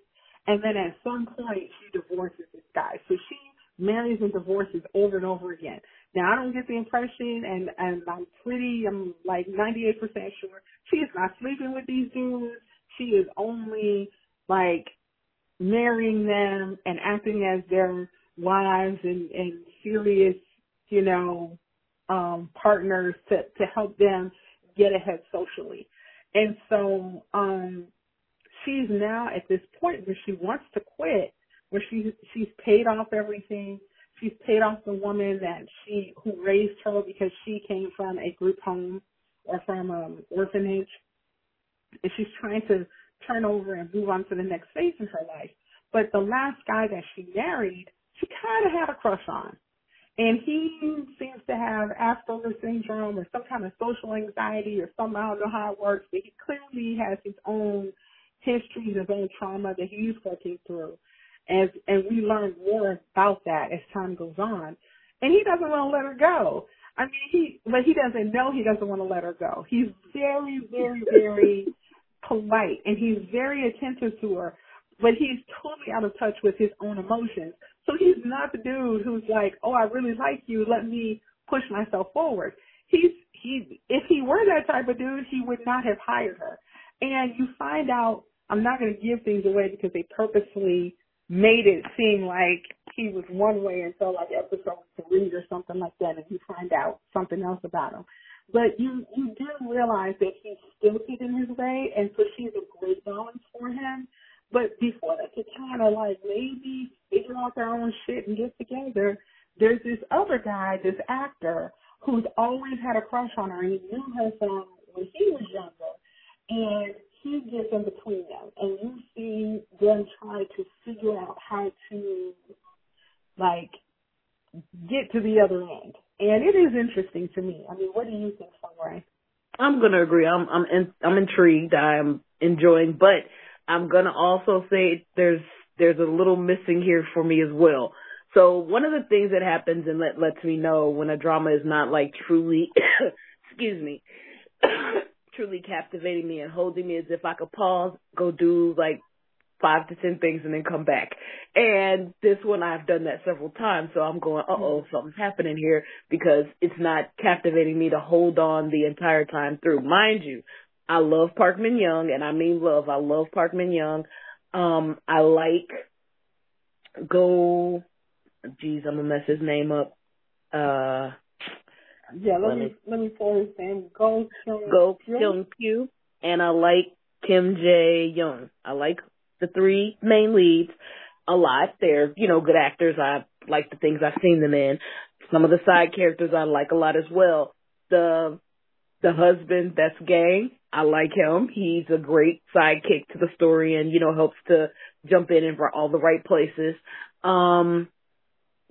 And then at some point, she divorces this guy. So she marries and divorces over and over again. Now, I don't get the impression, and, and I'm pretty, I'm like 98% sure, she is not sleeping with these dudes. She is only like marrying them and acting as their wives and, and serious you know, um, partners to, to help them get ahead socially. And so, um, she's now at this point where she wants to quit, where she, she's paid off everything. She's paid off the woman that she, who raised her because she came from a group home or from an orphanage. And she's trying to turn over and move on to the next phase in her life. But the last guy that she married, she kind of had a crush on. And he seems to have Asperger's syndrome or some kind of social anxiety or something. I don't know how it works, but he clearly has his own history, his own trauma that he's working through. as and we learn more about that as time goes on. And he doesn't want to let her go. I mean, he, but he doesn't know he doesn't want to let her go. He's very, very, very polite and he's very attentive to her, but he's totally out of touch with his own emotions. So he's not the dude who's like, oh, I really like you. Let me push myself forward. He's, he, if he were that type of dude, he would not have hired her. And you find out, I'm not going to give things away because they purposely made it seem like he was one way until like episode three or something like that, and you find out something else about him. But you you do realize that he's stilted in his way, and so she's a great balance for him. But before they could kind of like maybe figure out their own shit and get together, there's this other guy, this actor, who's always had a crush on her, he knew her from when he was younger, and he gets in between them, and you see them try to figure out how to like get to the other end. And it is interesting to me. I mean, what do you think, Sung Rae? I'm gonna agree. I'm I'm in, I'm intrigued. I'm enjoying, but I'm gonna also say there's there's a little missing here for me as well. So one of the things that happens and let lets me know when a drama is not like truly, excuse me, truly captivating me and holding me is if I could pause, go do like five to ten things and then come back. And this one I've done that several times, so I'm going, uh oh, something's happening here because it's not captivating me to hold on the entire time through. Mind you, I love Park Min Young, and I mean love. I love Park Min Young. Um, I like Go. Geez, I'm gonna mess his name up. Uh, yeah, let, let me, me let me pull his name. Go Kyung Go Kyung Pyo, and I like Kim Jae Young. I like the three main leads a lot. They're, you know, good actors. I like the things I've seen them in. Some of the side characters I like a lot as well. The the husband that's gay, I like him. He's a great sidekick to the story and, you know, helps to jump in in all the right places. Um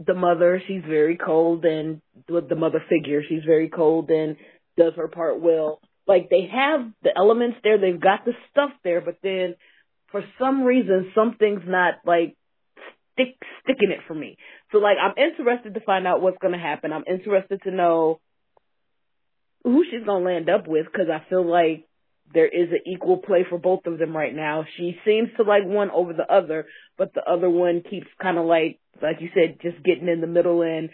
the mother, she's very cold and the mother figure, she's very cold and does her part well. Like they have the elements there, they've got the stuff there, but then for some reason something's not like stick sticking it for me. So like I'm interested to find out what's going to happen. I'm interested to know who she's going to land up with cuz I feel like there is an equal play for both of them right now. She seems to like one over the other, but the other one keeps kind of like like you said just getting in the middle and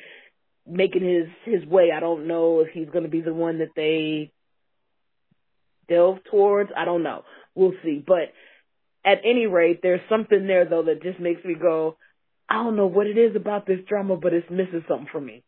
making his his way. I don't know if he's going to be the one that they delve towards. I don't know. We'll see. But at any rate, there's something there though that just makes me go, I don't know what it is about this drama, but it's missing something for me.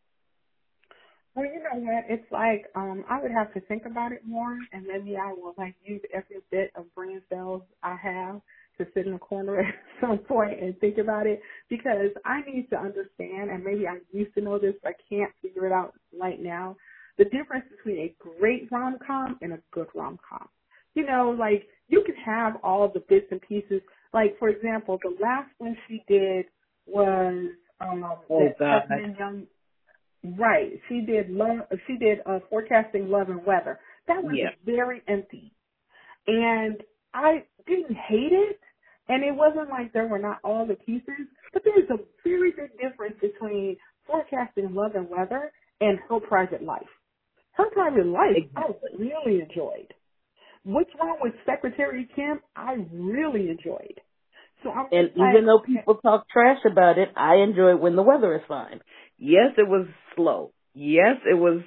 Well, you know what? It's like um I would have to think about it more, and maybe I will like use every bit of brain cells I have to sit in a corner at some point and think about it because I need to understand, and maybe I used to know this, but I can't figure it out right now. The difference between a great rom com and a good rom com. You know, like you can have all the bits and pieces. Like for example, the last one she did was um oh, that Young. Right, she did love. She did uh, forecasting love and weather. That was yeah. very empty, and I didn't hate it. And it wasn't like there were not all the pieces, but there's a very big difference between forecasting love and weather and her private life. Her private life, I really enjoyed. What's wrong with Secretary Kim? I really enjoyed. So I'm and even though people talk trash about it, I enjoy it when the weather is fine. Yes, it was slow. Yes, it was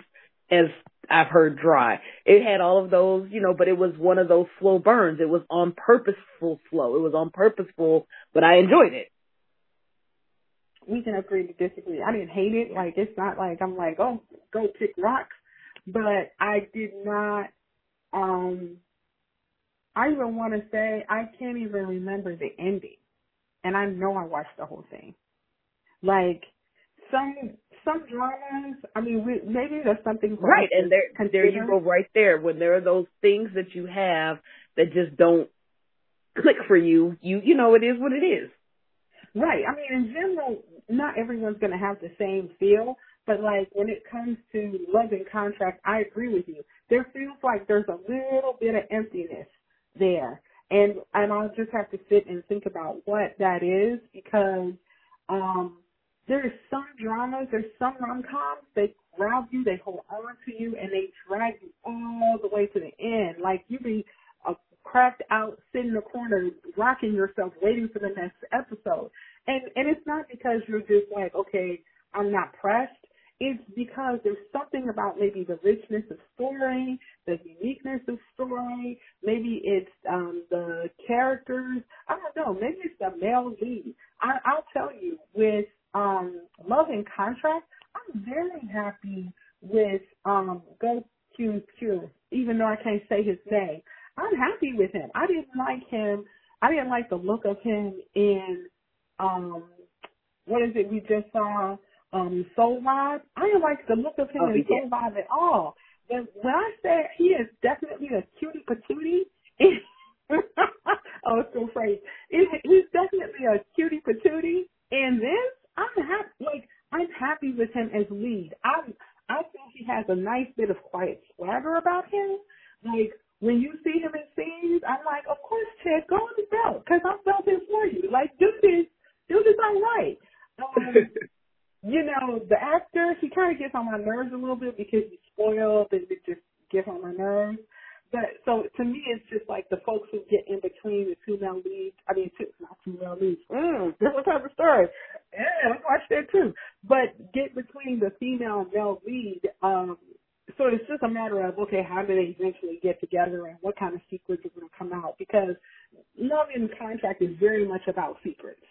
as I've heard dry. It had all of those, you know, but it was one of those slow burns. It was on purposeful slow. It was on purposeful, but I enjoyed it. We can agree to disagree. I didn't hate it. Like it's not like I'm like, oh, go pick rocks, but I did not um I even want to say I can't even remember the ending, and I know I watched the whole thing. Like some some dramas, I mean, we, maybe there's something right, and there there you go right there. When there are those things that you have that just don't click for you, you you know it is what it is. Right. I mean, in general, not everyone's going to have the same feel, but like when it comes to love and contract, I agree with you. There feels like there's a little bit of emptiness there. and and I'll just have to sit and think about what that is because um there's some dramas, there's some rom coms they grab you, they hold on to you, and they drag you all the way to the end. Like you be a cracked out, sitting in the corner, rocking yourself, waiting for the next episode. And and it's not because you're just like, okay, I'm not pressed. It's because there's something about maybe the richness of story, the uniqueness of story. Maybe it's um the characters. I don't know. Maybe it's the male lead. I, I'll tell you, with um Love and Contract, I'm very happy with um Go Q Q, even though I can't say his name. I'm happy with him. I didn't like him. I didn't like the look of him in um what is it we just saw um Seoul Vibe. I didn't like the look of him Oh, in Seoul yeah. Vibe at all. But when I say he is definitely a cutie patootie, oh, it's so phrase. He's definitely a cutie patootie. And this, I'm happy. Like I'm happy with him as lead. I I think he has a nice bit of quiet swagger about him. Like when you see him in scenes, I'm like, of course, Ted, go on the belt because I'm belting for you. Like do this, do this all right. Um, you know, the actor, he kind of gets on my nerves a little bit because he's spoiled and it just gets on my nerves. But so to me, it's just like the folks who get in between the two male leads. I mean, two, not two male leads. Mm, different type of story. Yeah, let's watch that too. But get between the female and male lead. Um, so it's just a matter of okay, how do they eventually get together and what kind of secrets are going to come out? Because love in contract is very much about secrets.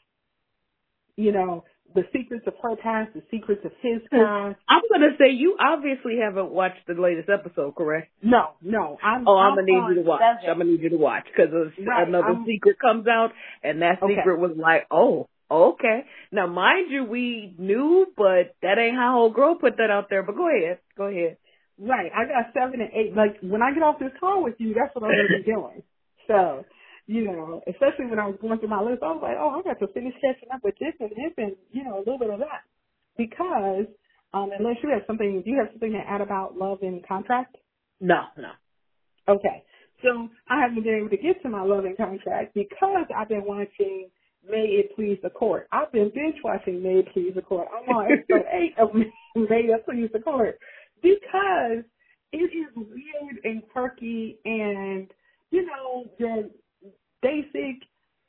You know, the secrets of her past, the secrets of his past. I'm gonna say you obviously haven't watched the latest episode, correct? No, no. I'm, Oh, I'm gonna need you to watch. seven. I'm gonna need you to watch because Right, another I'm- secret comes out, and that Okay. secret was like, oh, okay. Now, mind you, we knew, but that ain't how old girl put that out there. But go ahead, go ahead. Right. I got seven and eight. Like when I get off this call with you, that's what I'm gonna be doing. So, you know, especially when I was going through my list, I was like, oh, I got to finish catching up with this and this and you know a little bit of that because um, unless you have something, do you have something to add about love and contract? No, no. Okay. So I haven't been able to get to my love and contract because I've been watching May It Please the Court. I've been binge watching May It Please the Court. I'm on episode eight of May It Please the Court because it is weird and quirky and, you know, your basic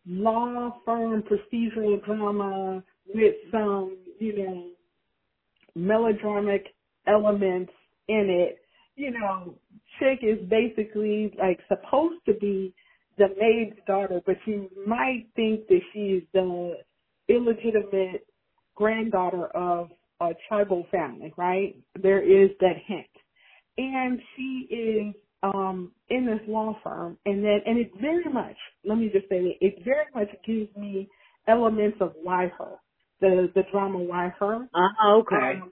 law firm procedural drama with some, you know, melodramatic elements in it. You know, chick is basically like supposed to be the maid's daughter, but you might think that she's the illegitimate granddaughter of a chaebol family, right? There is that hint. And she is um in this law firm and then and it very much let me just say that it very much gives me elements of why her. The the drama why her. Uh, okay. Um,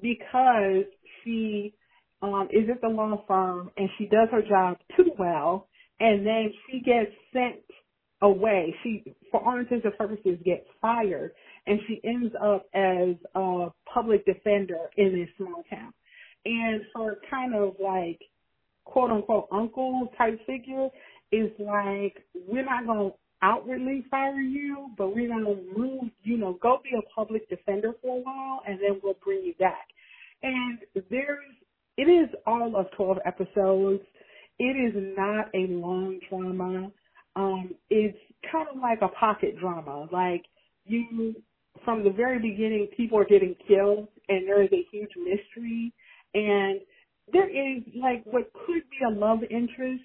because she um, is at the law firm and she does her job too well, and then she gets sent away. She, for all intents and purposes, gets fired, and she ends up as a public defender in this small town. And her kind of like quote unquote uncle type figure is like, we're not going to outwardly fire you, but we're going to move, you know, go be a public defender for a while and then we'll bring you back. And there's, it is all of 12 episodes. It is not a long drama. Um, it's kind of like a pocket drama. Like you, from the very beginning, people are getting killed and there is a huge mystery and there is like what could be a love interest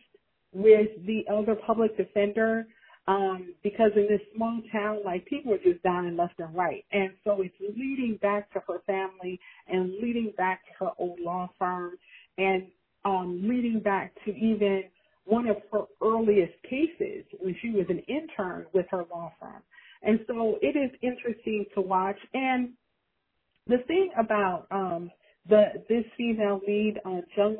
with the elder public defender um, because in this small town, like people are just dying left and right, and so it's leading back to her family and leading back to her old law firm and um, leading back to even one of her earliest cases when she was an intern with her law firm. And so it is interesting to watch. And the thing about um, the this female lead, uh, Jung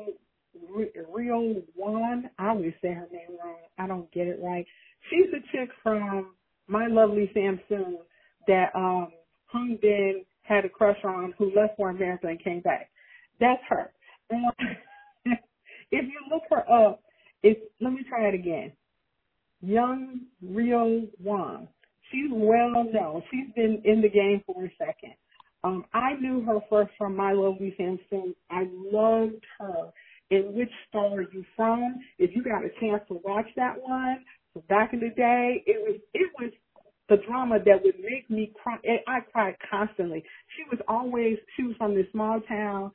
Rio Wan, I always say her name wrong. I don't get it right. She's a chick from My Lovely Sam Soon that um Hyun Bin had a crush on who left for America and came back. That's her. If you look her up, it's let me try it again. Young Rio Wan. She's well known. She's been in the game for a second. Um, I knew her first from My Lovely Sam Soon. I loved her And Which Star Are You From? If you got a chance to watch that one, so back in the day, it was it was the drama that would make me cry. I cried constantly. She was always she was from this small town,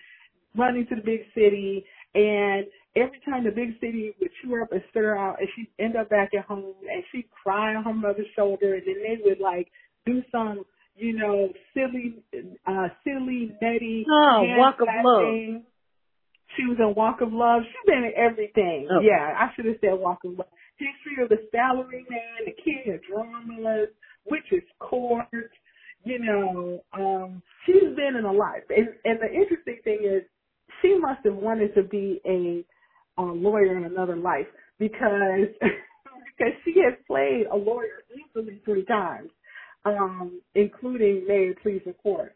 running to the big city, and every time the big city would chew her up and spit her out, and she'd end up back at home, and she'd cry on her mother's shoulder, and then they would like do some, you know, silly, uh, silly, nutty, oh, walk of love. She was in Walk of Love. She's been in everything. Oh. Yeah, I should have said Walk of Love. History of the Salary Man, The King of Dramas, Witch's Court. You know, um, she's been in a lot. And, and the interesting thing is, she must have wanted to be a um, lawyer in another life because because she has played a lawyer easily three times, um, including May Please the Court.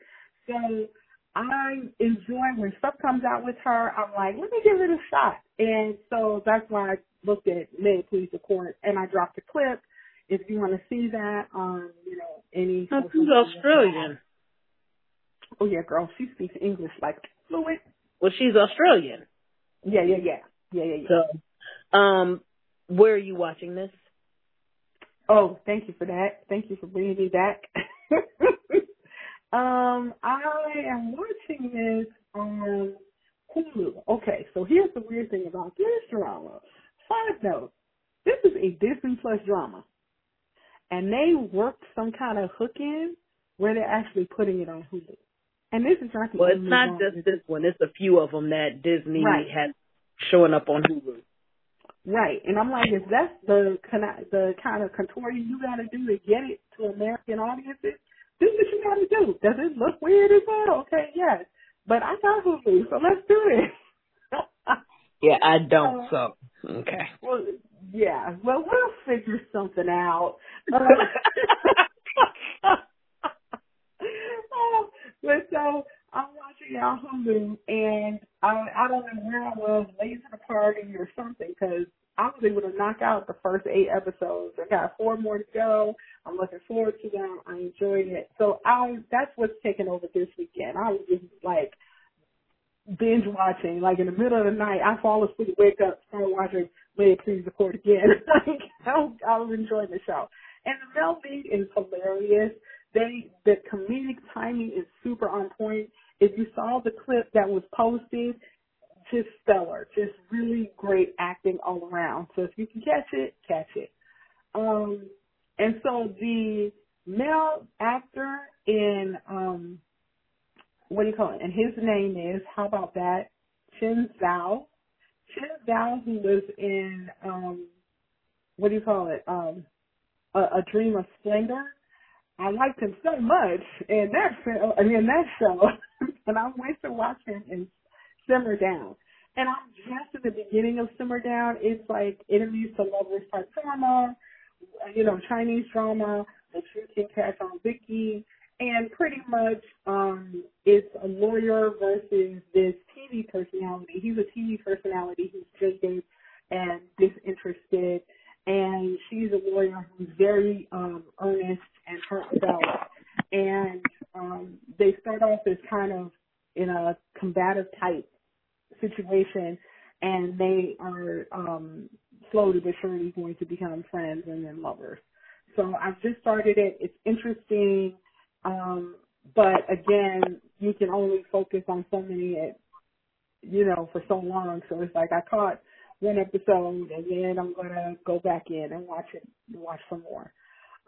So I enjoy when stuff comes out with her. I'm like, let me give it a shot, and so that's why I looked at May Please the Court, and I dropped a clip. If you want to see that on, you know, any. She's Australian. Oh yeah, girl, she speaks English like fluent. Well, she's Australian. Yeah, yeah, yeah, yeah, yeah, yeah. So, um, where are you watching this? Oh, thank you for that. Thank you for bringing me back. um, I am watching this on Hulu. Okay, so here's the weird thing about this drama. Side note, this is a Disney Plus drama. And they worked some kind of hook in where they're actually putting it on Hulu. And this is not the well, it's not just this one. It's a few of them that Disney right. has showing up on Hulu. Right, and I'm like, if that's the the kind of contorting you got to do to get it to American audiences, this is what you got to do. Does it look weird as well? Okay, yes, but I got Hulu, so let's do it. yeah, I don't. So okay. Well, yeah. Well, we'll figure something out. Uh, but so I'm watching y'all Hulu, and I I don't know where I was, late to the party or something, because I was able to knock out the first eight episodes. I got four more to go. I'm looking forward to them. I enjoyed it. So I that's what's taking over this weekend. I was just like binge watching, like in the middle of the night. I fall asleep, wake up, start watching. May it please the court again. like I, I was enjoying the show, and the Mel B is hilarious. They the comedic timing is super on point. If you saw the clip that was posted, just stellar, just really great acting all around. So if you can catch it, catch it. Um, and so the male actor in um, what do you call it? And his name is how about that? Chen Xiao. Chen Xiao, who was in um, what do you call it? Um, a, a Dream of Splendor I liked him so much in that film, I mean, that show, and I went to watch him in Simmer Down. And I'm just at the beginning of Simmer Down. It's like enemies to lovers type drama, you know, Chinese drama that you can catch on Viki. And pretty much, um, it's a lawyer versus this TV personality. He's a TV personality who's jaded and disinterested and she's a lawyer who's very um, earnest and heartfelt. And um, they start off as kind of in a combative type situation, and they are um, slowly but surely going to become friends and then lovers. So I've just started it. It's interesting, um, but again, you can only focus on so many, you know, for so long. So it's like I caught one episode, and then I'm gonna go back in and watch it, watch some more.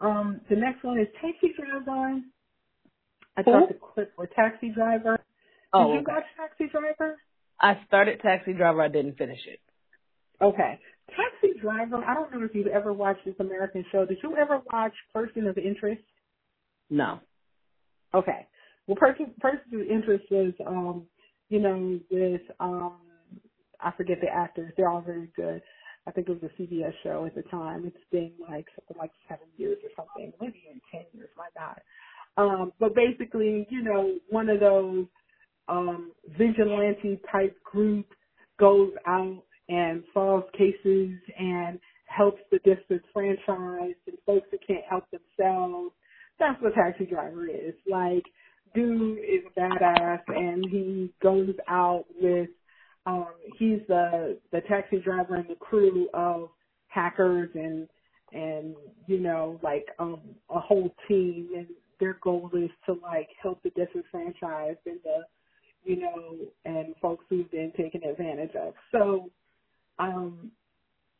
Um, the next one is Taxi Driver. I got the clip for Taxi Driver. Did oh, you okay. watch Taxi Driver? I started Taxi Driver. I didn't finish it. Okay. Taxi Driver. I don't know if you've ever watched this American show. Did you ever watch Person of Interest? No. Okay. Well, Person Person of Interest was, um, you know, this um I forget the actors. They're all very good. I think it was a CBS show at the time. It's been like something like seven years or something, maybe even ten years. My God. Um, but basically, you know, one of those um, vigilante type group goes out and solves cases and helps the disenfranchised and folks who can't help themselves. That's what Taxi Driver is. Like, dude is a badass and he goes out with um he's the the taxi driver and the crew of hackers and and you know like um a whole team. And their goal is to like help the disenfranchised and the you know and folks who've been taken advantage of. So um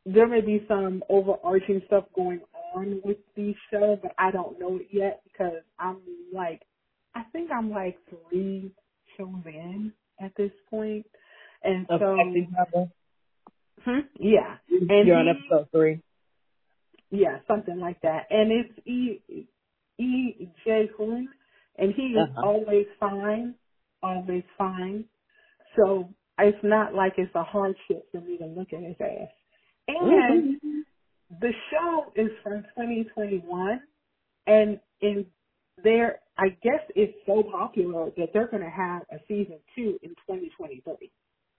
there may be some overarching stuff going on with the show but i don't know it yet because i'm like i think i'm like three shows in at this point and Of so Taxi Driver. hmm, yeah and You're on episode three. Yeah, something like that. And it's E E J Hoon, and he is Uh-huh. always fine, always fine. So it's not like it's a hardship for me to look at his ass. And Mhm. the show is from 2021, and in there, I guess it's so popular that they're going to have a season two in 2023.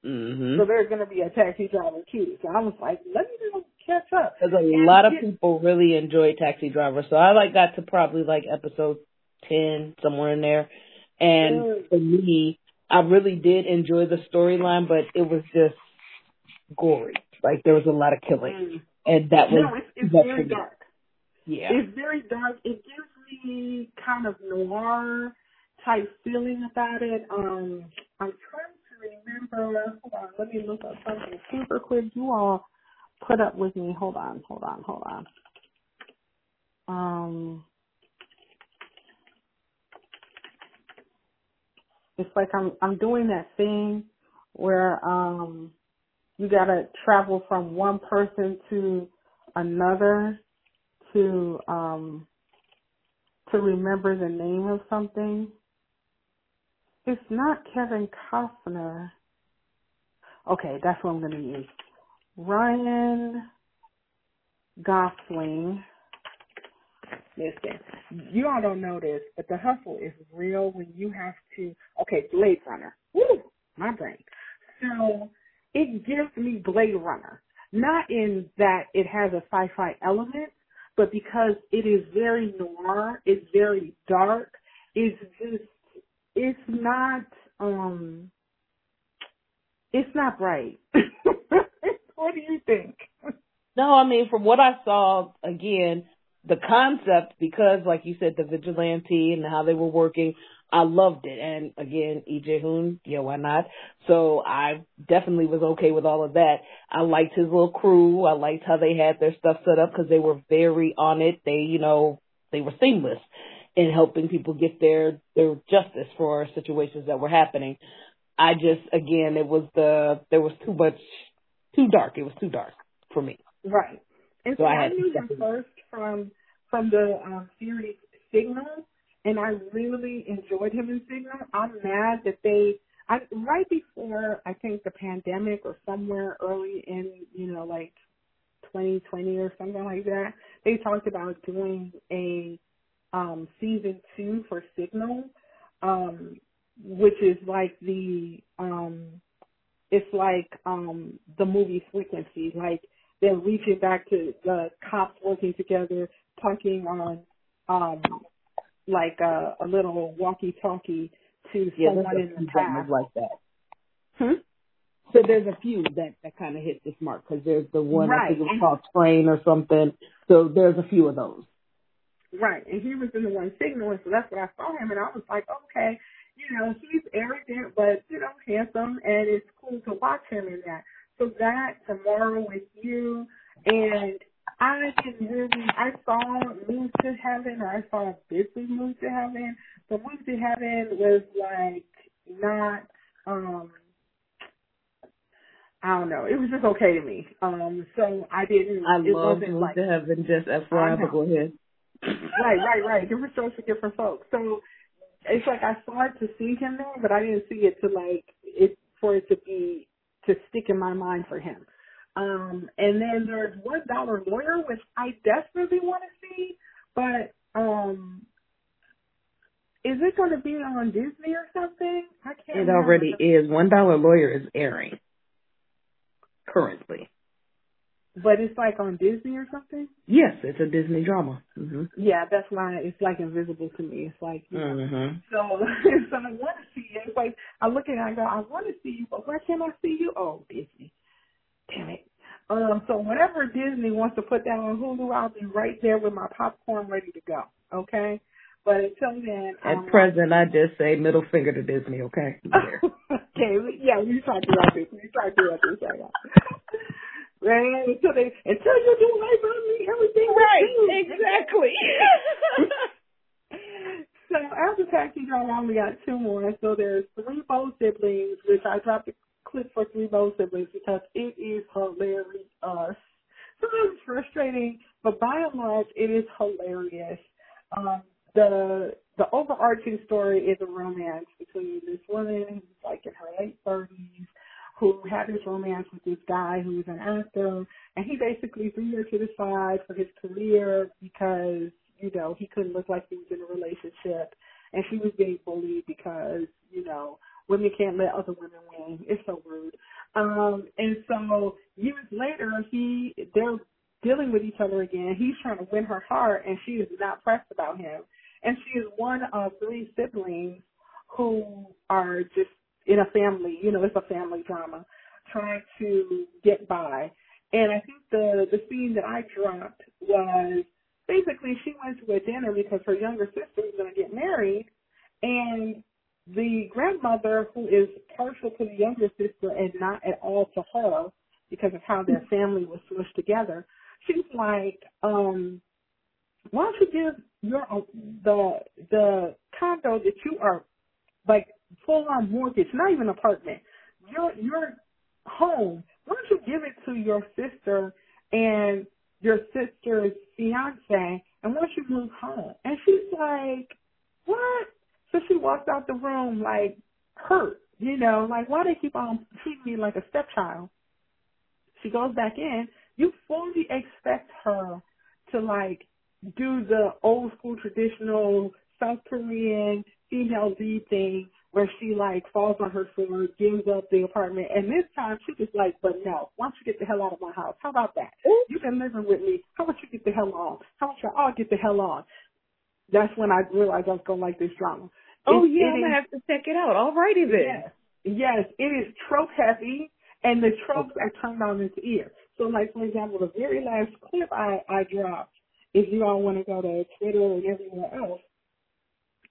Mhm. So there's going to be a taxi driver too. So I was like, let me just catch up. Because a And lot of people really enjoy Taxi Driver, so I like got to probably like episode ten somewhere in there. And Mm. for me, I really did enjoy the storyline, but it was just gory. Like there was a lot of killing, Mm. and that was No, it's, it's very dark. yeah. It's very dark. It gives me kind of noir type feeling about it. Um, I'm trying remember. Hold on, let me look up something super quick. You all put up with me. Hold on, hold on, hold on. Um, it's like I'm I'm doing that thing where um you gotta travel from one person to another to um to remember the name of something. It's not Kevin Costner. Okay, that's what I'm gonna use. Ryan Gosling. Listen, you all don't know this, but the hustle is real when you have to. Okay, Blade Runner. Woo, my brain. So it gives me Blade Runner, not in that it has a sci-fi element, but because it is very noir, it's very dark. It's just, it's not, um, it's not right. what do you think? No, I mean, from what I saw, again, the concept, because like you said, the vigilante and how they were working, I loved it. And again, Lee Je-hoon, yeah, why not? So I definitely was okay with all of that. I liked his little crew. I liked how they had their stuff set up because they were very on it. They, you know, they were seamless in helping people get their, their justice for situations that were happening. I just, again, it was the, there was too much, too dark. It was too dark for me. Right. And So so I I had knew him first from from the um, series Signal, and I really enjoyed him in Signal. I'm mad that they, I right before I think the pandemic or somewhere early in you know like 2020 or something like that, they talked about doing a um, season two for Signal, um, which is like the um, it's like um, the movie Frequency, like they're reaching back to the cops working together, talking on um like a, a little walkie talkie to Yeah, someone in the past. like that. Hmm? So there's a few that that kind of hit this mark because there's the one I think it was called Train or something. So there's a few of those. Right. And he was in the one signaling, so that's when I saw him and I was like, Okay, you know, he's arrogant but, you know, handsome and it's cool to watch him in that. So that tomorrow with you and I didn't really I saw Move to Heaven or I saw Busy Move to Heaven. but Move to Heaven was like not um I don't know. It was just okay to me. Um so I didn't I it love wasn't Move like to Heaven. Just FYI, but go ahead. Right, right, right. Different shows for different folks. So it's like I started to see him there, but I didn't see it to like it for it to be to stick in my mind for him. Um, and then there's One Dollar Lawyer, which I desperately want to see, but um, is it going to be on Disney or something? I can't. It remember. already is. One Dollar Lawyer is airing currently. But it's like on Disney or something. Yes, it's a Disney drama. hmm Yeah, that's why it's like invisible to me. It's like you know, hmm so so I want to see it. It's like I look at it and I go, I want to see you, but where can I see you? Oh, Disney. Damn it. Um, so whenever Disney wants to put that on Hulu, I'll be right there with my popcorn ready to go. Okay. But until then, At um, present, I just say middle finger to Disney. Okay. Okay, we- yeah, we talked about this. We talked about this right. Man, until they until you do right by me, everything right. Exactly. So after Taxi Driver, I only got two more. So there's Three Bold Siblings, which I dropped a clip for Three Bold Siblings because it is hilarious. Us sometimes frustrating, but by and large, it is hilarious. Um, the the overarching story is a romance between this woman who's like in her late thirties who had this romance with this guy who was an actor and he basically threw her to the side for his career because, you know, he couldn't look like he was in a relationship and she was being bullied because, you know, women can't let other women win. It's so rude. Um and so years later he they're dealing with each other again. He's trying to win her heart and she is not pressed about him and she is one of three siblings who are just in a family, you know, it's a family drama, trying to get by. And I think the the scene that I dropped was basically she went to a dinner because her younger sister was going to get married, and the grandmother, who is partial to the younger sister and not at all to her because of how their family was smushed together, she's like, um, why don't you give your the the condo that you are like full on mortgage, not even apartment, your your home, why don't you give it to your sister and your sister's fiance and don't you move home? And she's like, What? So she walks out the room like hurt, you know, like why they keep on treating me like a stepchild? She goes back in, you fully expect her to like do the old school traditional South Korean female lead thing where she like falls on her sword, gives up the apartment, and this time she just like, but no, why don't you get the hell out of my house? How about that? You've been living with me. How about you get the hell on? How about you all get the hell on? That's when I realized I was gonna like this drama. oh yeah, I'm gonna have to check it out. All righty then. Yes, yes, it is trope heavy, and the tropes are turned on its ear. So, like for example, the very last clip I I dropped, if you all want to go to Twitter and everywhere else,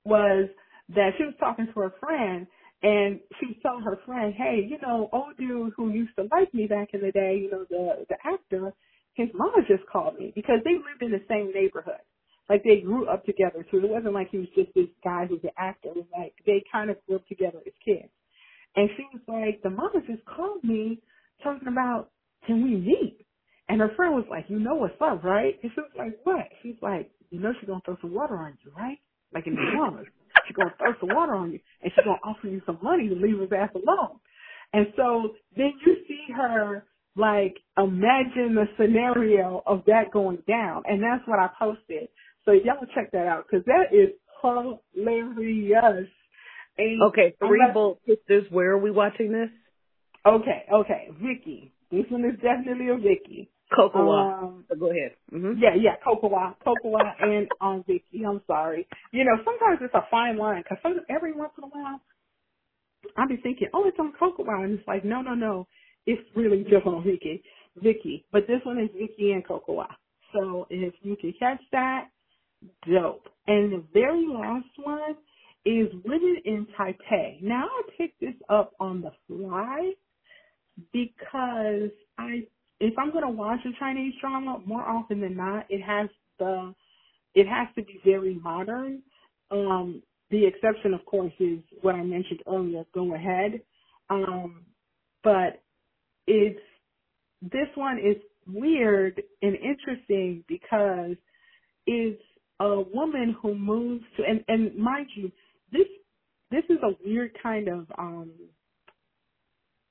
was that she was talking to her friend, and she was telling her friend, "Hey, you know, old dude who used to like me back in the day, you know, the the actor, his mama just called me because they lived in the same neighborhood." Like they grew up together too. It wasn't like he was just this guy who's an actor. It was like they kind of grew up together as kids. And she was like, the mama just called me talking about, can we meet? And her friend was like, you know what's up, right? And she was like, what? She's like, you know she's gonna throw some water on you, right? Like in the Bahamas. She's gonna throw some water on you and she's gonna offer you some money to leave his ass alone. And so then you see her like imagine the scenario of that going down. And that's what I posted. So y'all check that out because that is hilarious. And Okay, three not- bolt sisters. Where are we watching this? Okay, okay, Viki. This one is definitely a Viki. Kocowa. Um, go ahead. hmm yeah, yeah, Kocowa, Kocowa, and on Viki. I'm sorry. You know, sometimes it's a fine line because every once in a while, I'll be thinking, oh, it's on Kocowa, and it's like, no, no, no, it's really just on Viki, Viki. But this one is Viki and Kocowa. So if you can catch that, dope. And the very last one is Women in Taipei. Now I picked this up on the fly because I if I'm gonna watch a Chinese drama, more often than not, it has the it has to be very modern. Um, the exception, of course, is what I mentioned earlier. Go ahead, um, but it's this one is weird and interesting because it's a woman who moves to and and mind you, this this is a weird kind of um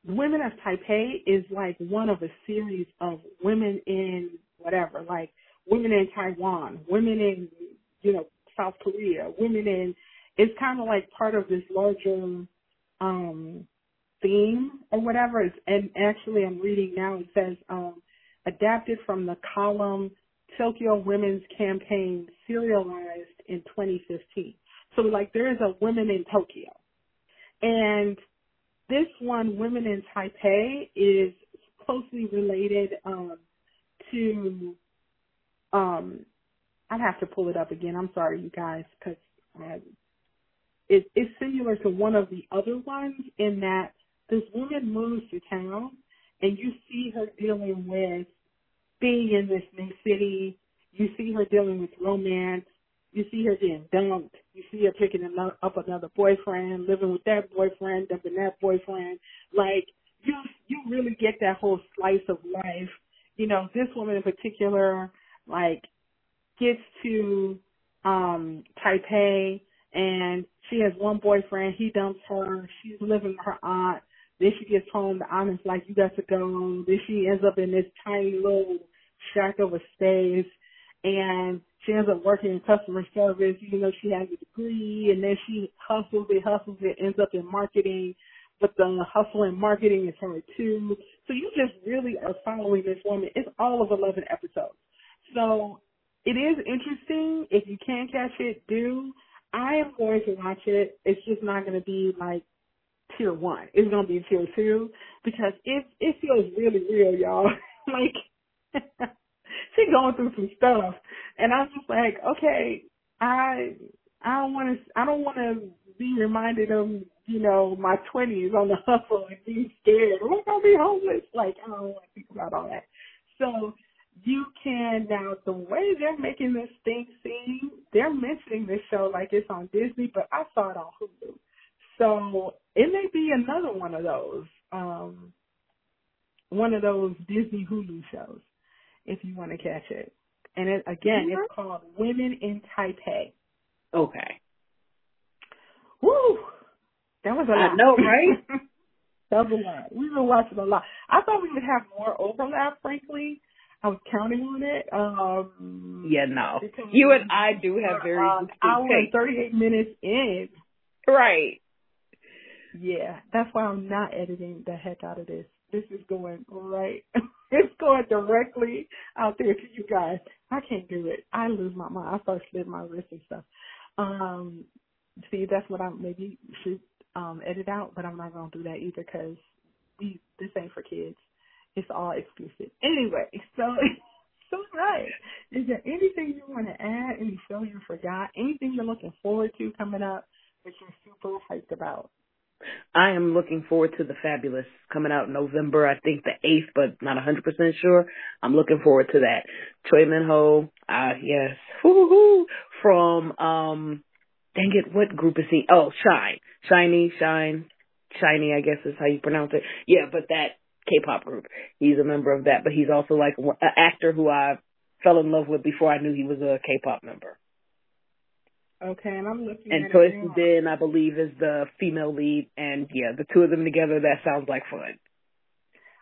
Women of Taipei is like one of a series of women in whatever, like women in Taiwan, women in, you know, South Korea, women in, it's kind of like part of this larger, um, theme or whatever. It's, and actually I'm reading now, it says, um, adapted from the column Tokyo Women's Campaign serialized in 2015. So like there is a Women in Tokyo. And this one, Women in Taipei, is closely related um, to um, I'd have to pull it up again. I'm sorry, you guys, because it, it's similar to one of the other ones in that this woman moves to town and you see her dealing with being in this new city. You see her dealing with romance. You see her getting dumped. You see her picking up another boyfriend, living with that boyfriend, dumping that boyfriend. Like you, you really get that whole slice of life. You know, this woman in particular, like gets to um Taipei and she has one boyfriend, he dumps her, she's living with her aunt, then she gets home, the aunt is like, You got to go then she ends up in this tiny little shack of a space and she ends up working in customer service, even though she has a degree, and then she hustles it, hustles it, ends up in marketing, but the hustle and marketing is her too. So you just really are following this woman. It's all of 11 episodes. So it is interesting. If you can catch it, do. I am going to watch it. It's just not going to be like tier one. It's going to be tier two because it it feels really real, y'all. like she going through some stuff, and I'm just like, okay, I I don't want to I don't want to be reminded of you know my twenties on the hustle and being scared. I gonna be homeless? Like I don't want to think about all that. So you can now the way they're making this thing seem, they're mentioning this show like it's on Disney, but I saw it on Hulu. So it may be another one of those, um, one of those Disney Hulu shows, if you want to catch it. And it, again, mm-hmm. it's called Women in Taipei. Okay. Woo! That was a lot. I know, right? that was a lot. We've been watching a lot. I thought we would have more overlap, frankly, I was counting on it. Um, yeah, no. You and I do have very uh, hour and 38 minutes in. Right. Yeah, that's why I'm not editing the heck out of this. This is going right. it's going directly out there to you guys. I can't do it. I lose my mind. I start slitting my wrist and stuff. Um, see, that's what I maybe should um edit out, but I'm not gonna do that either because this ain't for kids. It's all exclusive. Anyway, so so right. Is there anything you want to add? Any show you forgot? Anything you're looking forward to coming up that you're super hyped about? I am looking forward to the Fabulous coming out November. I think the eighth, but not a hundred percent sure. I'm looking forward to that. Choi Min Ho, uh, yes, hoo from um, dang it, what group is he? Oh, Shine, SHINee, Shine, SHINee. I guess is how you pronounce it. Yeah, but that K-pop group. He's a member of that, but he's also like an actor who I fell in love with before I knew he was a K-pop member. Okay, and I'm looking and at Choi Din, I believe, is the female lead, and yeah, the two of them together, that sounds like fun.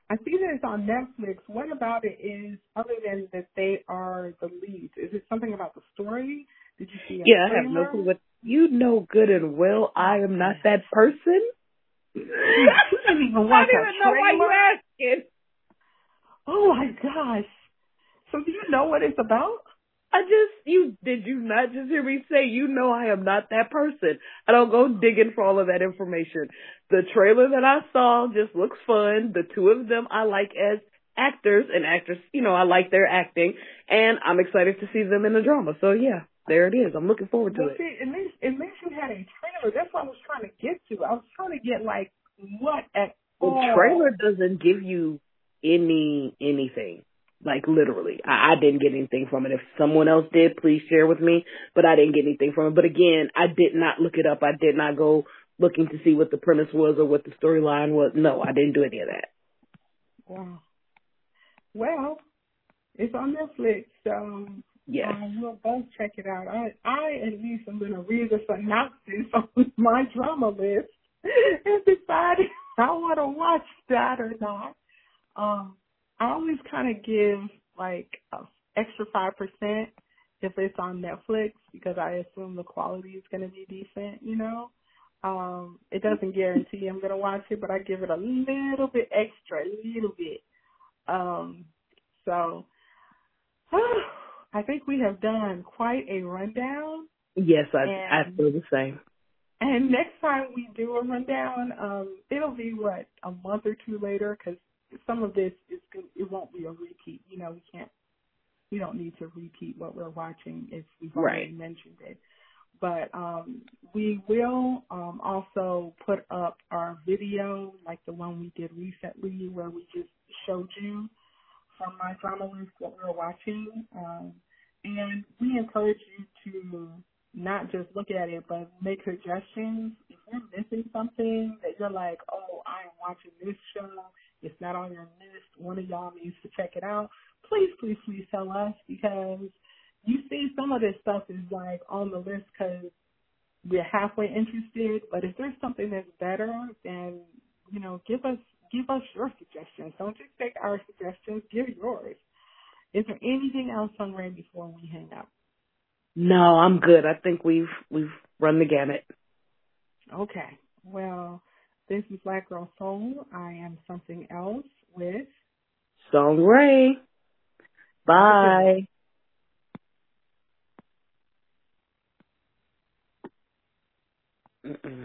I see that it's on Netflix. What about it is other than that they are the leads? Is it something about the story? Did you see? yeah, I have no clue. What you know good and well, I am not that person you didn't even watch I don't even know why you asking. Oh my gosh. So do you know what it's about? I just you did you not just hear me say you know I am not that person. I don't go digging for all of that information. The trailer that I saw just looks fun. The two of them I like as actors and actors, you know, I like their acting and I'm excited to see them in the drama. So yeah, there it is. I'm looking forward to well, it. See, at least at least you had a trailer. That's what I was trying to get to. I was trying to get like what at the all. trailer doesn't give you any anything. Like literally, I, I didn't get anything from it. If someone else did, please share with me. But I didn't get anything from it. But again, I did not look it up. I did not go looking to see what the premise was or what the storyline was. No, I didn't do any of that. Wow. Well, it's on Netflix. So Yes. Um, we'll both check it out. I, I at least am going to read the synopsis on my drama list and decide if I want to watch that or not. Um, I always kind of give like extra five percent if it's on Netflix because I assume the quality is going to be decent. You know, um, it doesn't guarantee I'm going to watch it, but I give it a little bit extra, a little bit. Um, So I think we have done quite a rundown. Yes, I I feel the same. And next time we do a rundown, um, it'll be what a month or two later because some of this is it won't be a repeat. You know, we can't, we don't need to repeat what we're watching if we've already right. mentioned it. But um, we will um, also put up our video, like the one we did recently, where we just showed you from my drama list what we were watching. Um, and we encourage you to not just look at it, but make suggestions. If you're missing something that you're like, oh, I am watching this show, it's not on your list, one of y'all needs to check it out, please, please, please tell us because you see some of this stuff is like on the list because we're halfway interested, but if there's something that's better, then, you know, give us give us your suggestions. Don't just take our suggestions, give yours. Is there anything else on Ray before we hang up? No, I'm good. I think we've we've run the gamut. Okay. Well, this is Black Girl Soul. I am something else with Sung Rae. Bye. Mm-mm.